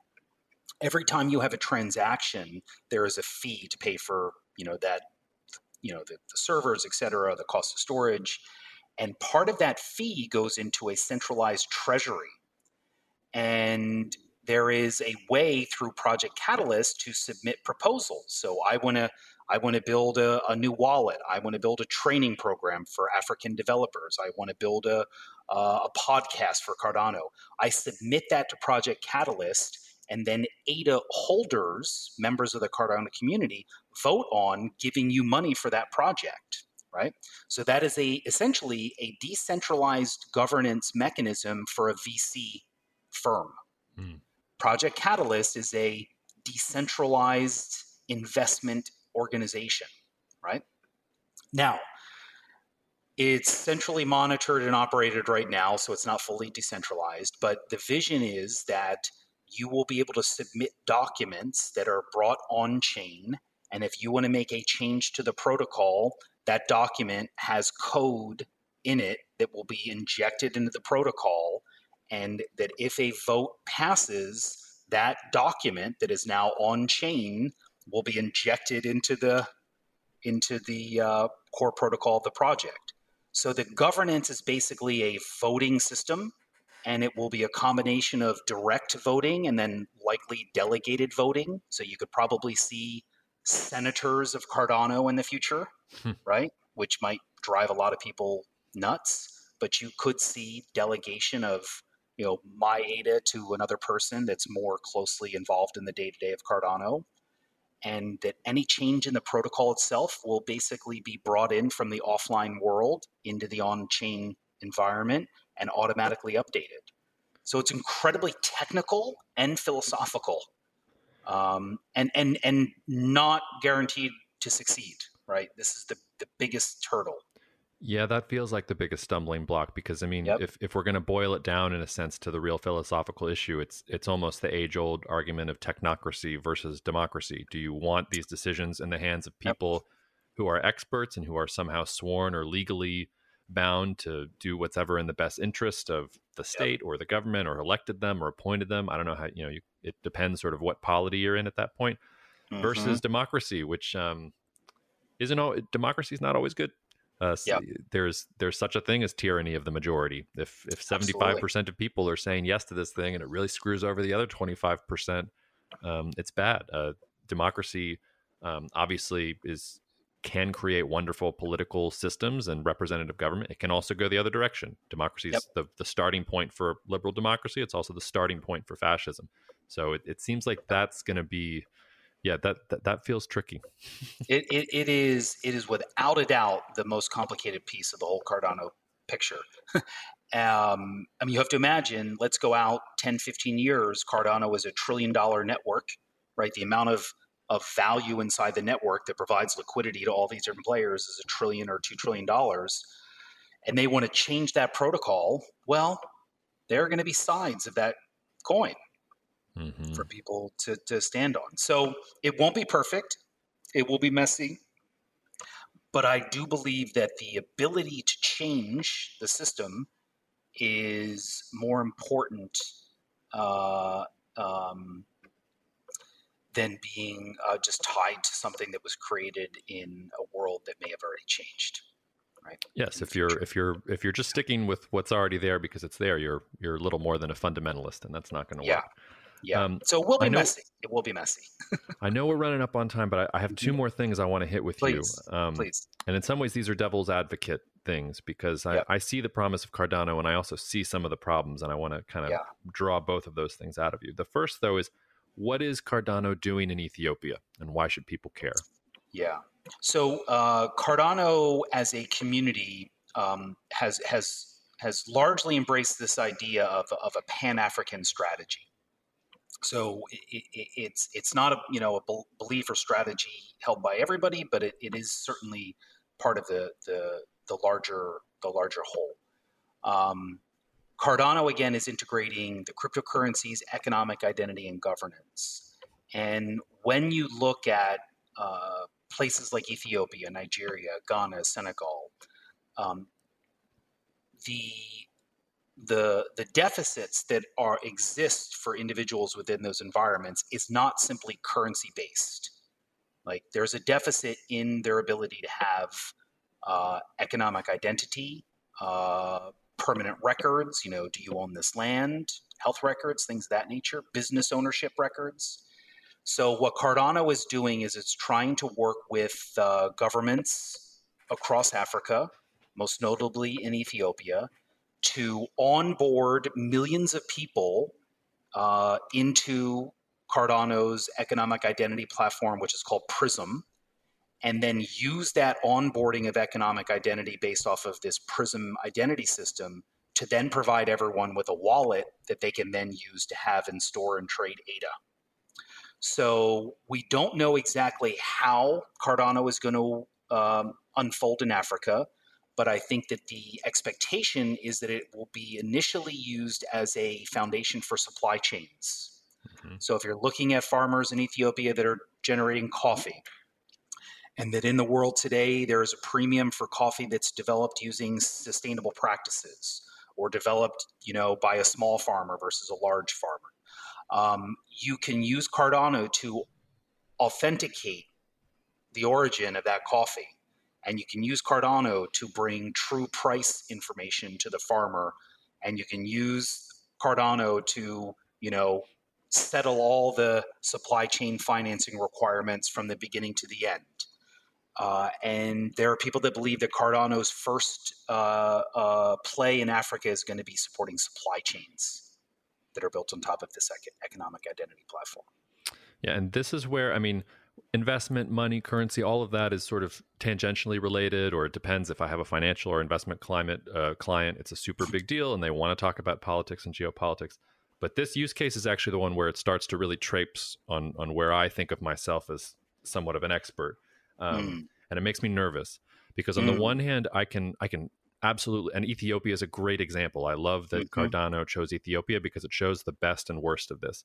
every time you have a transaction, there is a fee to pay for you know that you know the, the servers, et cetera, the cost of storage, and part of that fee goes into a centralized treasury, and there is a way through Project Catalyst to submit proposals. So I want to I want to build a, a new wallet. I want to build a training program for African developers. I want to build a a podcast for Cardano. I submit that to Project Catalyst, and then ADA holders, members of the Cardano community, vote on giving you money for that project. Right. So that is a essentially a decentralized governance mechanism for a VC firm. Hmm. Project Catalyst is a decentralized investment organization, right? Now, it's centrally monitored and operated right now, so it's not fully decentralized. But the vision is that you will be able to submit documents that are brought on chain. And if you want to make a change to the protocol, that document has code in it that will be injected into the protocol. And that if a vote passes, that document that is now on chain will be injected into the into the uh, core protocol of the project. So the governance is basically a voting system, and it will be a combination of direct voting and then likely delegated voting. So you could probably see senators of Cardano in the future, hmm. right? Which might drive a lot of people nuts. But you could see delegation of you know my ADA to another person that's more closely involved in the day to day of Cardano and that any change in the protocol itself will basically be brought in from the offline world into the on chain environment and automatically updated. So it's incredibly technical and philosophical, um, and and and not guaranteed to succeed. Right, this is the the biggest hurdle. Yeah, that feels like the biggest stumbling block because I mean, yep. if, if we're going to boil it down in a sense to the real philosophical issue, it's it's almost the age old argument of technocracy versus democracy. Do you want these decisions in the hands of people yep. who are experts and who are somehow sworn or legally bound to do what's ever in the best interest of the state yep. or the government or elected them or appointed them? I don't know how you know. You, it depends sort of what polity you're in at that point. Mm-hmm. Versus democracy, which um, isn't all democracy is not always good uh, yep. There's there's such a thing as tyranny of the majority. If if 75 percent of people are saying yes to this thing and it really screws over the other 25 percent, um, it's bad. Uh, democracy um, obviously is can create wonderful political systems and representative government. It can also go the other direction. Democracy is yep. the, the starting point for liberal democracy. It's also the starting point for fascism. So it, it seems like that's going to be yeah that that, that feels tricky it, it, it is it is without a doubt the most complicated piece of the whole cardano picture um, i mean you have to imagine let's go out 10 15 years cardano is a trillion dollar network right the amount of of value inside the network that provides liquidity to all these different players is a trillion or two trillion dollars and they want to change that protocol well there are going to be sides of that coin mm-hmm. for people to, to stand on. So it won't be perfect, it will be messy. But I do believe that the ability to change the system is more important uh, um, than being uh, just tied to something that was created in a world that may have already changed. Right? Yes, if you're if you're if you're just sticking with what's already there because it's there, you're you're a little more than a fundamentalist, and that's not going to yeah. work. Yeah. Um, so it will be know, messy. It will be messy. I know we're running up on time, but I, I have two mm-hmm. more things I want to hit with please, you. Um, please. And in some ways, these are devil's advocate things because I, yep. I, see the promise of Cardano and I also see some of the problems, and I want to kind of yeah. draw both of those things out of you. The first, though, is what is Cardano doing in Ethiopia, and why should people care? Yeah. So uh, Cardano, as a community, um, has has has largely embraced this idea of, of a Pan African strategy. So it, it, it's it's not a you know a belief or strategy held by everybody, but it, it is certainly part of the the, the larger the larger whole. Um, Cardano again is integrating the cryptocurrencies, economic identity, and governance. And when you look at uh, places like Ethiopia, Nigeria, Ghana, Senegal, um, the the the deficits that are exist for individuals within those environments is not simply currency based. Like there's a deficit in their ability to have uh, economic identity, uh, permanent records. You know, do you own this land? Health records, things of that nature. Business ownership records. So what Cardano is doing is it's trying to work with uh, governments across Africa, most notably in Ethiopia, to onboard millions of people uh, into Cardano's economic identity platform, which is called Prism, and then use that onboarding of economic identity based off of this Prism identity system to then provide everyone with a wallet that they can then use to have and store and trade ADA. So we don't know exactly how Cardano is going to um, unfold in Africa but I think that the expectation is that it will be initially used as a foundation for supply chains. Mm-hmm. So if you're looking at farmers in Ethiopia that are generating coffee, and that in the world today there is a premium for coffee that's developed using sustainable practices or developed, you know, by a small farmer versus a large farmer. Um, you can use Cardano to authenticate the origin of that coffee And you can use Cardano to bring true price information to the farmer. And you can use Cardano to, you know, settle all the supply chain financing requirements from the beginning to the end. Uh, and there are people that believe that Cardano's first uh, uh, play in Africa is going to be supporting supply chains that are built on top of this economic identity platform. Yeah, and this is where I mean, investment, money, currency, all of that is sort of tangentially related, or it depends. If I have a financial or investment climate uh, client, it's a super big deal, and they want to talk about politics and geopolitics. But this use case is actually the one where it starts to really traipse on on where I think of myself as somewhat of an expert, um, mm. and it makes me nervous because on mm. the one hand, I can I can absolutely and Ethiopia is a great example. I love that mm-hmm. Cardano chose Ethiopia because it shows the best and worst of this.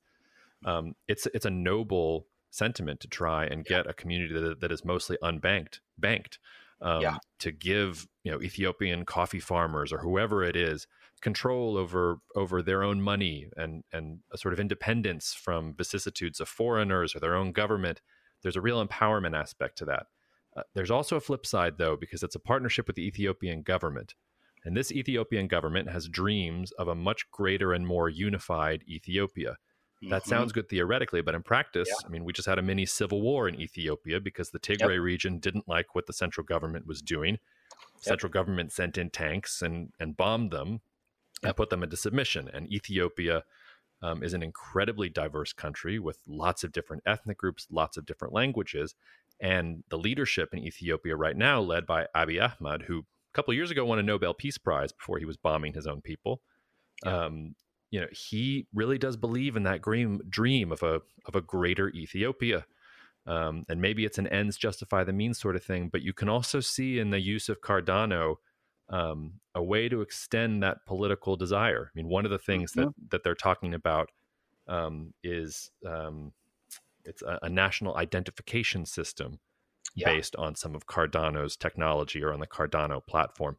Um, it's it's a noble sentiment to try and get a community that, that is mostly unbanked banked um, yeah. to give you know Ethiopian coffee farmers or whoever it is control over over their own money and and a sort of independence from vicissitudes of foreigners or their own government. There's a real empowerment aspect to that. Uh, there's also a flip side though because it's a partnership with the Ethiopian government. And this Ethiopian government has dreams of a much greater and more unified Ethiopia. That mm-hmm. sounds good theoretically, but in practice, yeah. I mean, we just had a mini civil war in Ethiopia because the Tigray yep. region didn't like what the central government was doing. Yep. Central government sent in tanks and and bombed them yep. and put them into submission. And Ethiopia um, is an incredibly diverse country with lots of different ethnic groups, lots of different languages, and the leadership in Ethiopia right now, led by Abiy Ahmed, who a couple years ago won a Nobel Peace Prize before he was bombing his own people. Um, you know he really does believe in that dream dream of a of a greater Ethiopia. Um, and maybe it's an ends justify the means sort of thing, but you can also see in the use of Cardano um, a way to extend that political desire. I mean, one of the things mm-hmm. that that they're talking about um, is um, it's a, a, national identification system yeah. based on some of Cardano's technology or on the Cardano platform.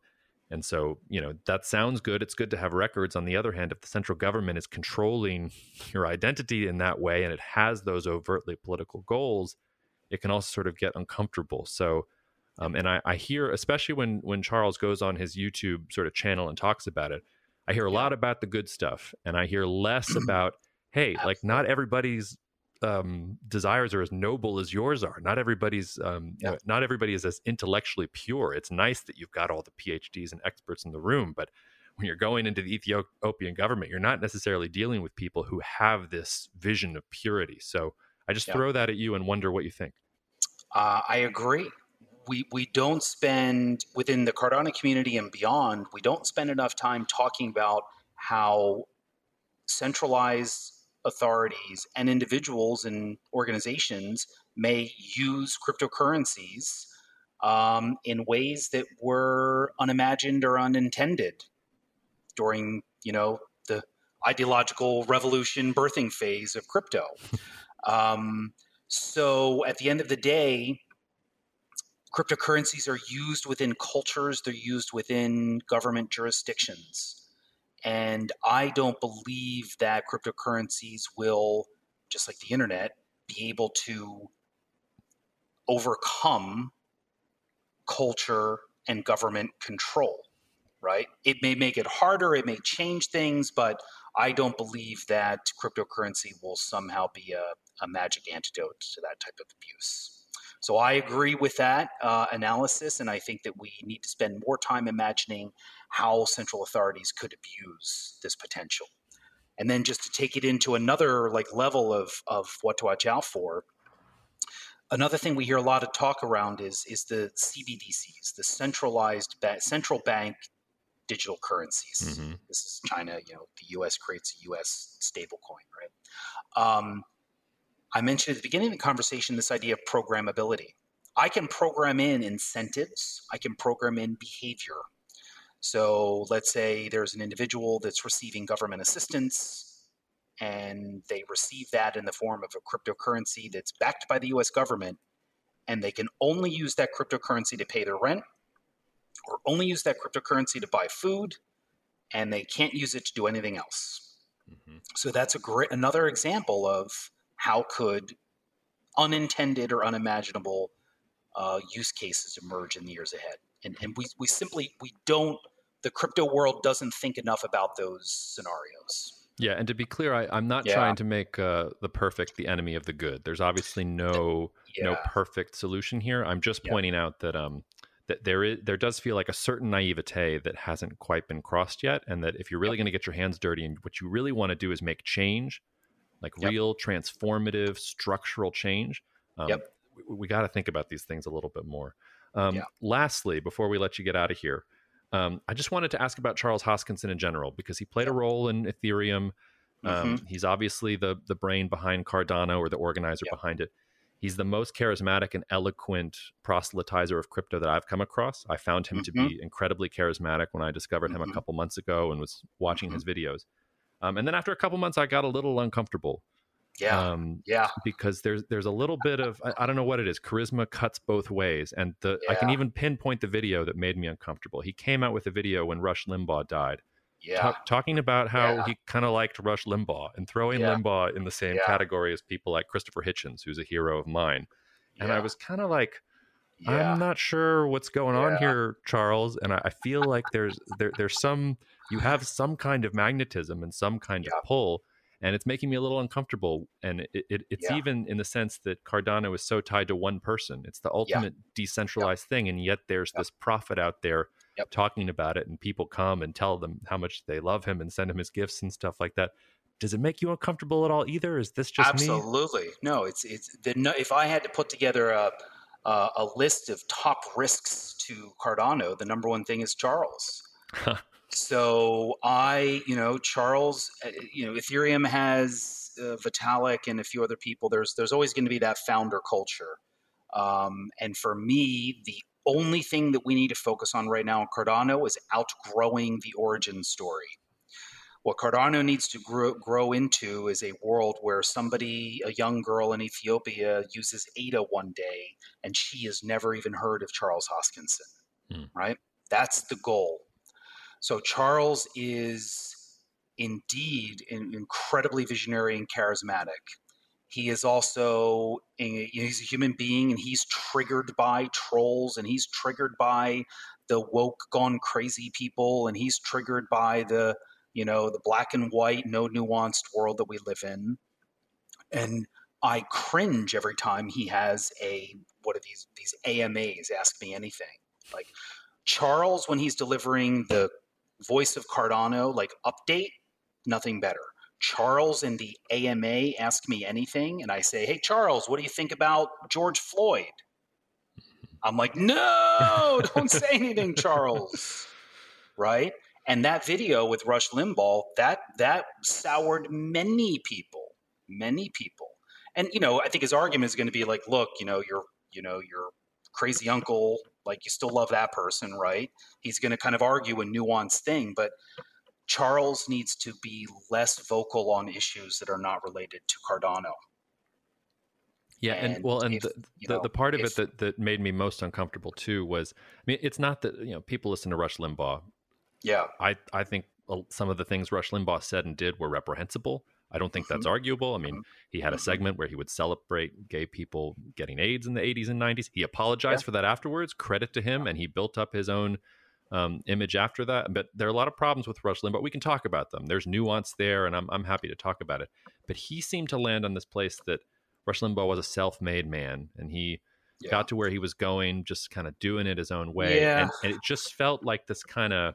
And so, you know, that sounds good. It's good to have records. On the other hand, if the central government is controlling your identity in that way and it has those overtly political goals, it can also sort of get uncomfortable. So, um, and I, I, hear, especially when when Charles goes on his YouTube sort of channel and talks about it, I hear a lot about the good stuff, and I hear less about, hey, like not everybody's um, desires are as noble as yours are. Not everybody's, um, yeah. not everybody is as intellectually pure. It's nice that you've got all the PhDs and experts in the room, but when you're going into the Ethiopian government, you're not necessarily dealing with people who have this vision of purity. So I just yeah. throw that at you and wonder what you think. Uh, I agree. We, we don't spend within the Cardano community and beyond, we don't spend enough time talking about how centralized authorities and individuals and organizations may use cryptocurrencies um, in ways that were unimagined or unintended during, you know, the ideological revolution birthing phase of crypto. um, so at the end of the day, cryptocurrencies are used within cultures, they're used within government jurisdictions. And I don't believe that cryptocurrencies will, just like the internet, be able to overcome culture and government control, right? It may make it harder, it may change things, but I don't believe that cryptocurrency will somehow be a, a magic antidote to that type of abuse. So I agree with that uh, analysis, and I think that we need to spend more time imagining how central authorities could abuse this potential. And then just to take it into another like level of of what to watch out for. Another thing we hear a lot of talk around is is the CBDCs, the centralized ba- central bank digital currencies. Mm-hmm. This is China. You know, the U.S. creates a U.S. stablecoin, right? Um, I mentioned at the beginning of the conversation this idea of programmability. I can program in incentives, I can program in behavior. So let's say there's an individual that's receiving government assistance and they receive that in the form of a cryptocurrency that's backed by the US government, and they can only use that cryptocurrency to pay their rent or only use that cryptocurrency to buy food, and they can't use it to do anything else. Mm-hmm. So that's a great another example of how could unintended or unimaginable uh, use cases emerge in the years ahead. And, and we, we simply we don't the crypto world doesn't think enough about those scenarios. Yeah, and to be clear, I, am not yeah. trying to make uh, the perfect the enemy of the good. There's obviously no yeah. no perfect solution here. I'm just pointing out that um that there is there does feel like a certain naivete that hasn't quite been crossed yet, and that if you're really going to get your hands dirty and what you really want to do is make change, like yep. real transformative structural change, um, yep. we, we got to think about these things a little bit more. Um, yeah. Lastly, before we let you get out of here, um, I just wanted to ask about Charles Hoskinson in general because he played a role in Ethereum. Um, mm-hmm. He's obviously the the brain behind Cardano or the organizer yep. behind it. He's the most charismatic and eloquent proselytizer of crypto that I've come across. I found him mm-hmm. to be incredibly charismatic when I discovered mm-hmm. him a mm-hmm. couple months ago and was watching his mm-hmm. videos. Um, and then after a couple months, I got a little uncomfortable. Yeah, um, yeah. Because there's there's a little bit of I, I, don't know what it is. Charisma cuts both ways, and the yeah. I can even pinpoint the video that made me uncomfortable. He came out with a video when Rush Limbaugh died, yeah. talking about how yeah. he kind of liked Rush Limbaugh and throwing yeah. Limbaugh in the same category as people like Christopher Hitchens, who's a hero of mine. And I was kind of like, I'm not sure what's going on here, Charles. And I, I, feel like there's there, there's some you have some kind of magnetism and some kind of pull, and it's making me a little uncomfortable. And it, it it's even in the sense that Cardano is so tied to one person. It's the ultimate decentralized thing, and yet there's this prophet out there yep. talking about it and people come and tell them how much they love him and send him his gifts and stuff like that does it make you uncomfortable at all either is this just absolutely me? no it's it's the if i had to put together a uh, a list of top risks to cardano. The number one thing is charles. So i you know charles uh, you know ethereum has uh, vitalik and a few other people. There's there's always going to be that founder culture. Um, and for me the only thing that we need to focus on right now in Cardano is outgrowing the origin story. What Cardano needs to grow, grow into is a world where somebody, a young girl in Ethiopia, uses ADA one day and she has never even heard of Charles Hoskinson, hmm. right? That's the goal. So Charles is indeed incredibly visionary and charismatic. He is also a, he's a human being, and he's triggered by trolls, and he's triggered by the woke, gone crazy people, and he's triggered by the you know the black and white, no nuanced world that we live in. And I cringe every time he has a what are these these AMAs? Ask me anything. Like Charles when he's delivering the voice of Cardano like update, nothing better. Charles in the AMA ask me anything, and I say, Hey, Charles, what do you think about George Floyd? I'm like, No, don't say anything, Charles. Right? And that video with Rush Limbaugh, that that soured many people, many people. And you know, I think his argument is going to be like, look, you know, your you know, your crazy uncle, like you still love that person, right? He's going to kind of argue a nuanced thing, but Charles needs to be less vocal on issues that are not related to Cardano. Yeah, and, and well, and if, the, the, know, the, part of if, it that, that made me most uncomfortable too was, I mean, it's not that you know people listen to Rush Limbaugh. Yeah, I I think some of the things Rush Limbaugh said and did were reprehensible. I don't think mm-hmm. that's arguable. I mean, mm-hmm. he had a mm-hmm. segment where he would celebrate gay people getting AIDS in the 80s and 90s. He apologized yeah. for that afterwards. Credit to him, and he built up his own um, image after that. But there are a lot of problems with Rush Limbaugh. We can talk about them. There's nuance there, and I'm, I'm happy to talk about it. But he seemed to land on this place that Rush Limbaugh was a self made man, and he yeah. got to where he was going, just kind of doing it his own way. Yeah. And, and it just felt like this kind of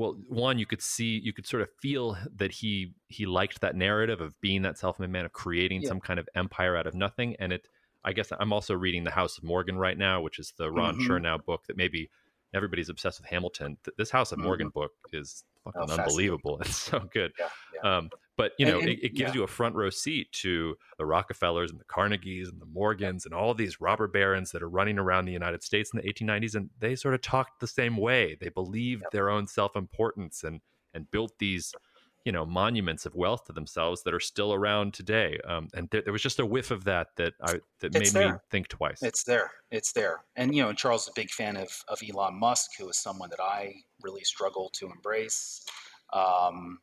well one you could see you could sort of feel that he he liked that narrative of being that self-made man of creating yeah. some kind of empire out of nothing and it i guess i'm also reading the house of morgan right now which is the ron mm-hmm. chernow book that maybe everybody's obsessed with Hamilton. This House of mm-hmm. Morgan book is fucking oh, unbelievable. It's so good. Yeah, yeah. Um, but you know, and, and, it, it, gives yeah. you a front row seat to the Rockefellers and the Carnegies and the Morgans and all these robber barons that are running around the United States in the 1890s, and they sort of talked the same way. They believed yep. their own self importance and and built these you know monuments of wealth to themselves that are still around today. Um, and there, there, was just a whiff of that that I that it's made there. me think twice. It's there. It's there. And you know, Charles is a big fan of of Elon Musk, who is someone that I really struggle to embrace. Um,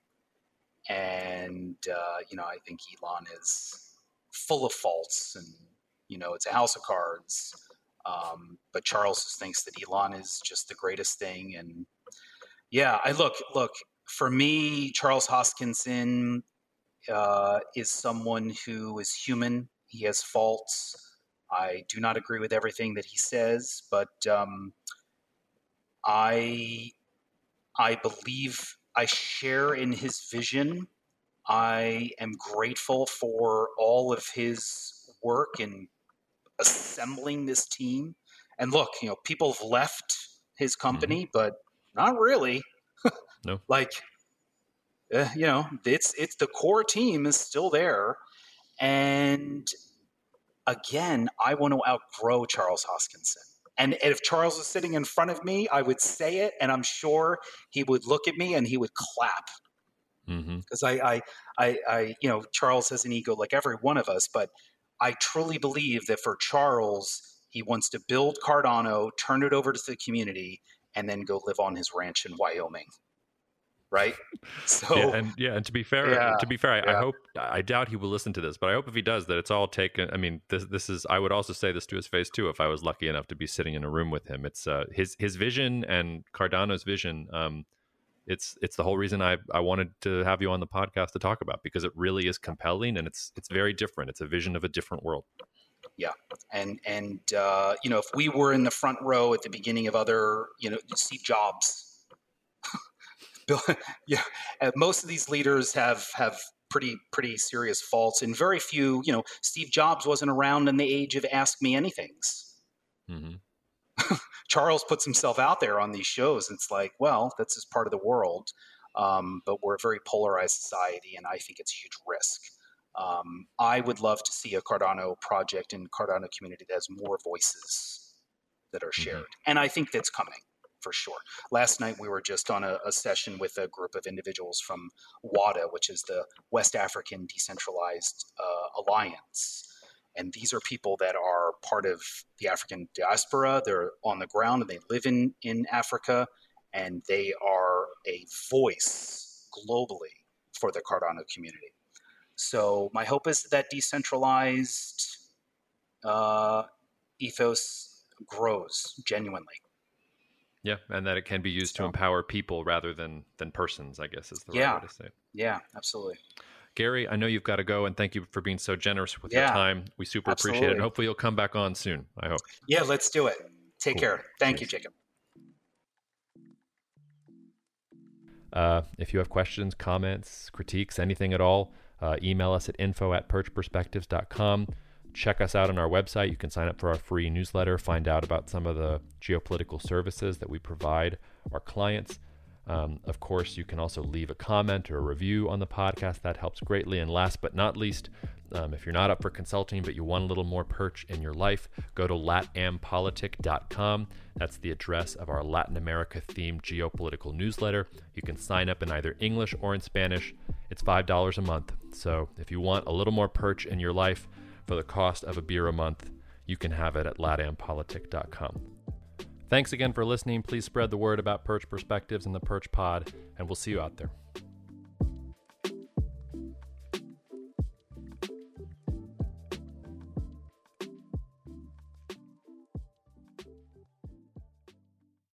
and uh, you know, I think Elon is full of faults, and you know, it's a house of cards. Um, but Charles thinks that Elon is just the greatest thing. And yeah, I look, look, for me, Charles Hoskinson uh, is someone who is human. He has faults. I do not agree with everything that he says, but um, I I believe I share in his vision. I am grateful for all of his work in assembling this team. And look, you know, people have left his company, mm-hmm. but not really. no. Like, uh, you know, it's it's the core team is still there, and again, I want to outgrow Charles Hoskinson. And if Charles was sitting in front of me, I would say it, and I'm sure he would look at me and he would clap. Because mm-hmm. I, I, I, I, you know, Charles has an ego like every one of us, but I truly believe that for Charles, he wants to build Cardano, turn it over to the community, and then go live on his ranch in Wyoming right? So yeah, and yeah, and to be fair, yeah, to be fair, I, yeah. I, hope I doubt he will listen to this, but I hope if he does that it's all taken. I mean, this this is I would also say this to his face too if I was lucky enough to be sitting in a room with him. It's uh, his his vision and Cardano's vision. Um, it's it's the whole reason I I wanted to have you on the podcast to talk about because it really is compelling and it's it's very different. It's a vision of a different world. Yeah, and and uh, you know if we were in the front row at the beginning of other you know Steve Jobs yeah, most of these leaders have have pretty pretty serious faults, and very few. You know, Steve Jobs wasn't around in the age of Ask Me Anything's. Mm-hmm. Charles puts himself out there on these shows. It's like, well, that's just part of the world. Um, but we're a very polarized society, and I think it's a huge risk. Um, I would love to see a Cardano project and Cardano community that has more voices that are mm-hmm. shared, mm-hmm. and I think that's coming for sure. Last night we were just on a, a, session with a group of individuals from WADA, which is the West African Decentralized uh, Alliance. And these are people that are part of the African diaspora. They're on the ground and they live in, in Africa, and they are a voice globally for the Cardano community. So my hope is that decentralized uh, ethos grows genuinely. Yeah, and that it can be used so, to empower people rather than than persons. I guess is the yeah, right way to say it. Yeah, absolutely. Gary, I know you've got to go, and thank you for being so generous with yeah, your time. We super absolutely. appreciate it. And hopefully, you'll come back on soon. I hope. Yeah, let's do it. Take cool. care. Thank Cheers. you, Jacob. Uh, if you have questions, comments, critiques, anything at all, uh, email us at info at perchperspectives.com check us out on our website. You can sign up for our free newsletter, find out about some of the geopolitical services that we provide our clients. Um, of course, you can also leave a comment or a review on the podcast. That helps greatly. And last but not least, um, if you're not up for consulting but you want a little more perch in your life, go to latampolitik.com. That's the address of our Latin America themed geopolitical newsletter. You can sign up in either English or in Spanish. It's $5 a month. So if you want a little more perch in your life, for the cost of a beer a month. You can have it at latampolitik.com. Thanks again for listening. Please spread the word about Perch Perspectives and the Perch Pod, and we'll see you out there.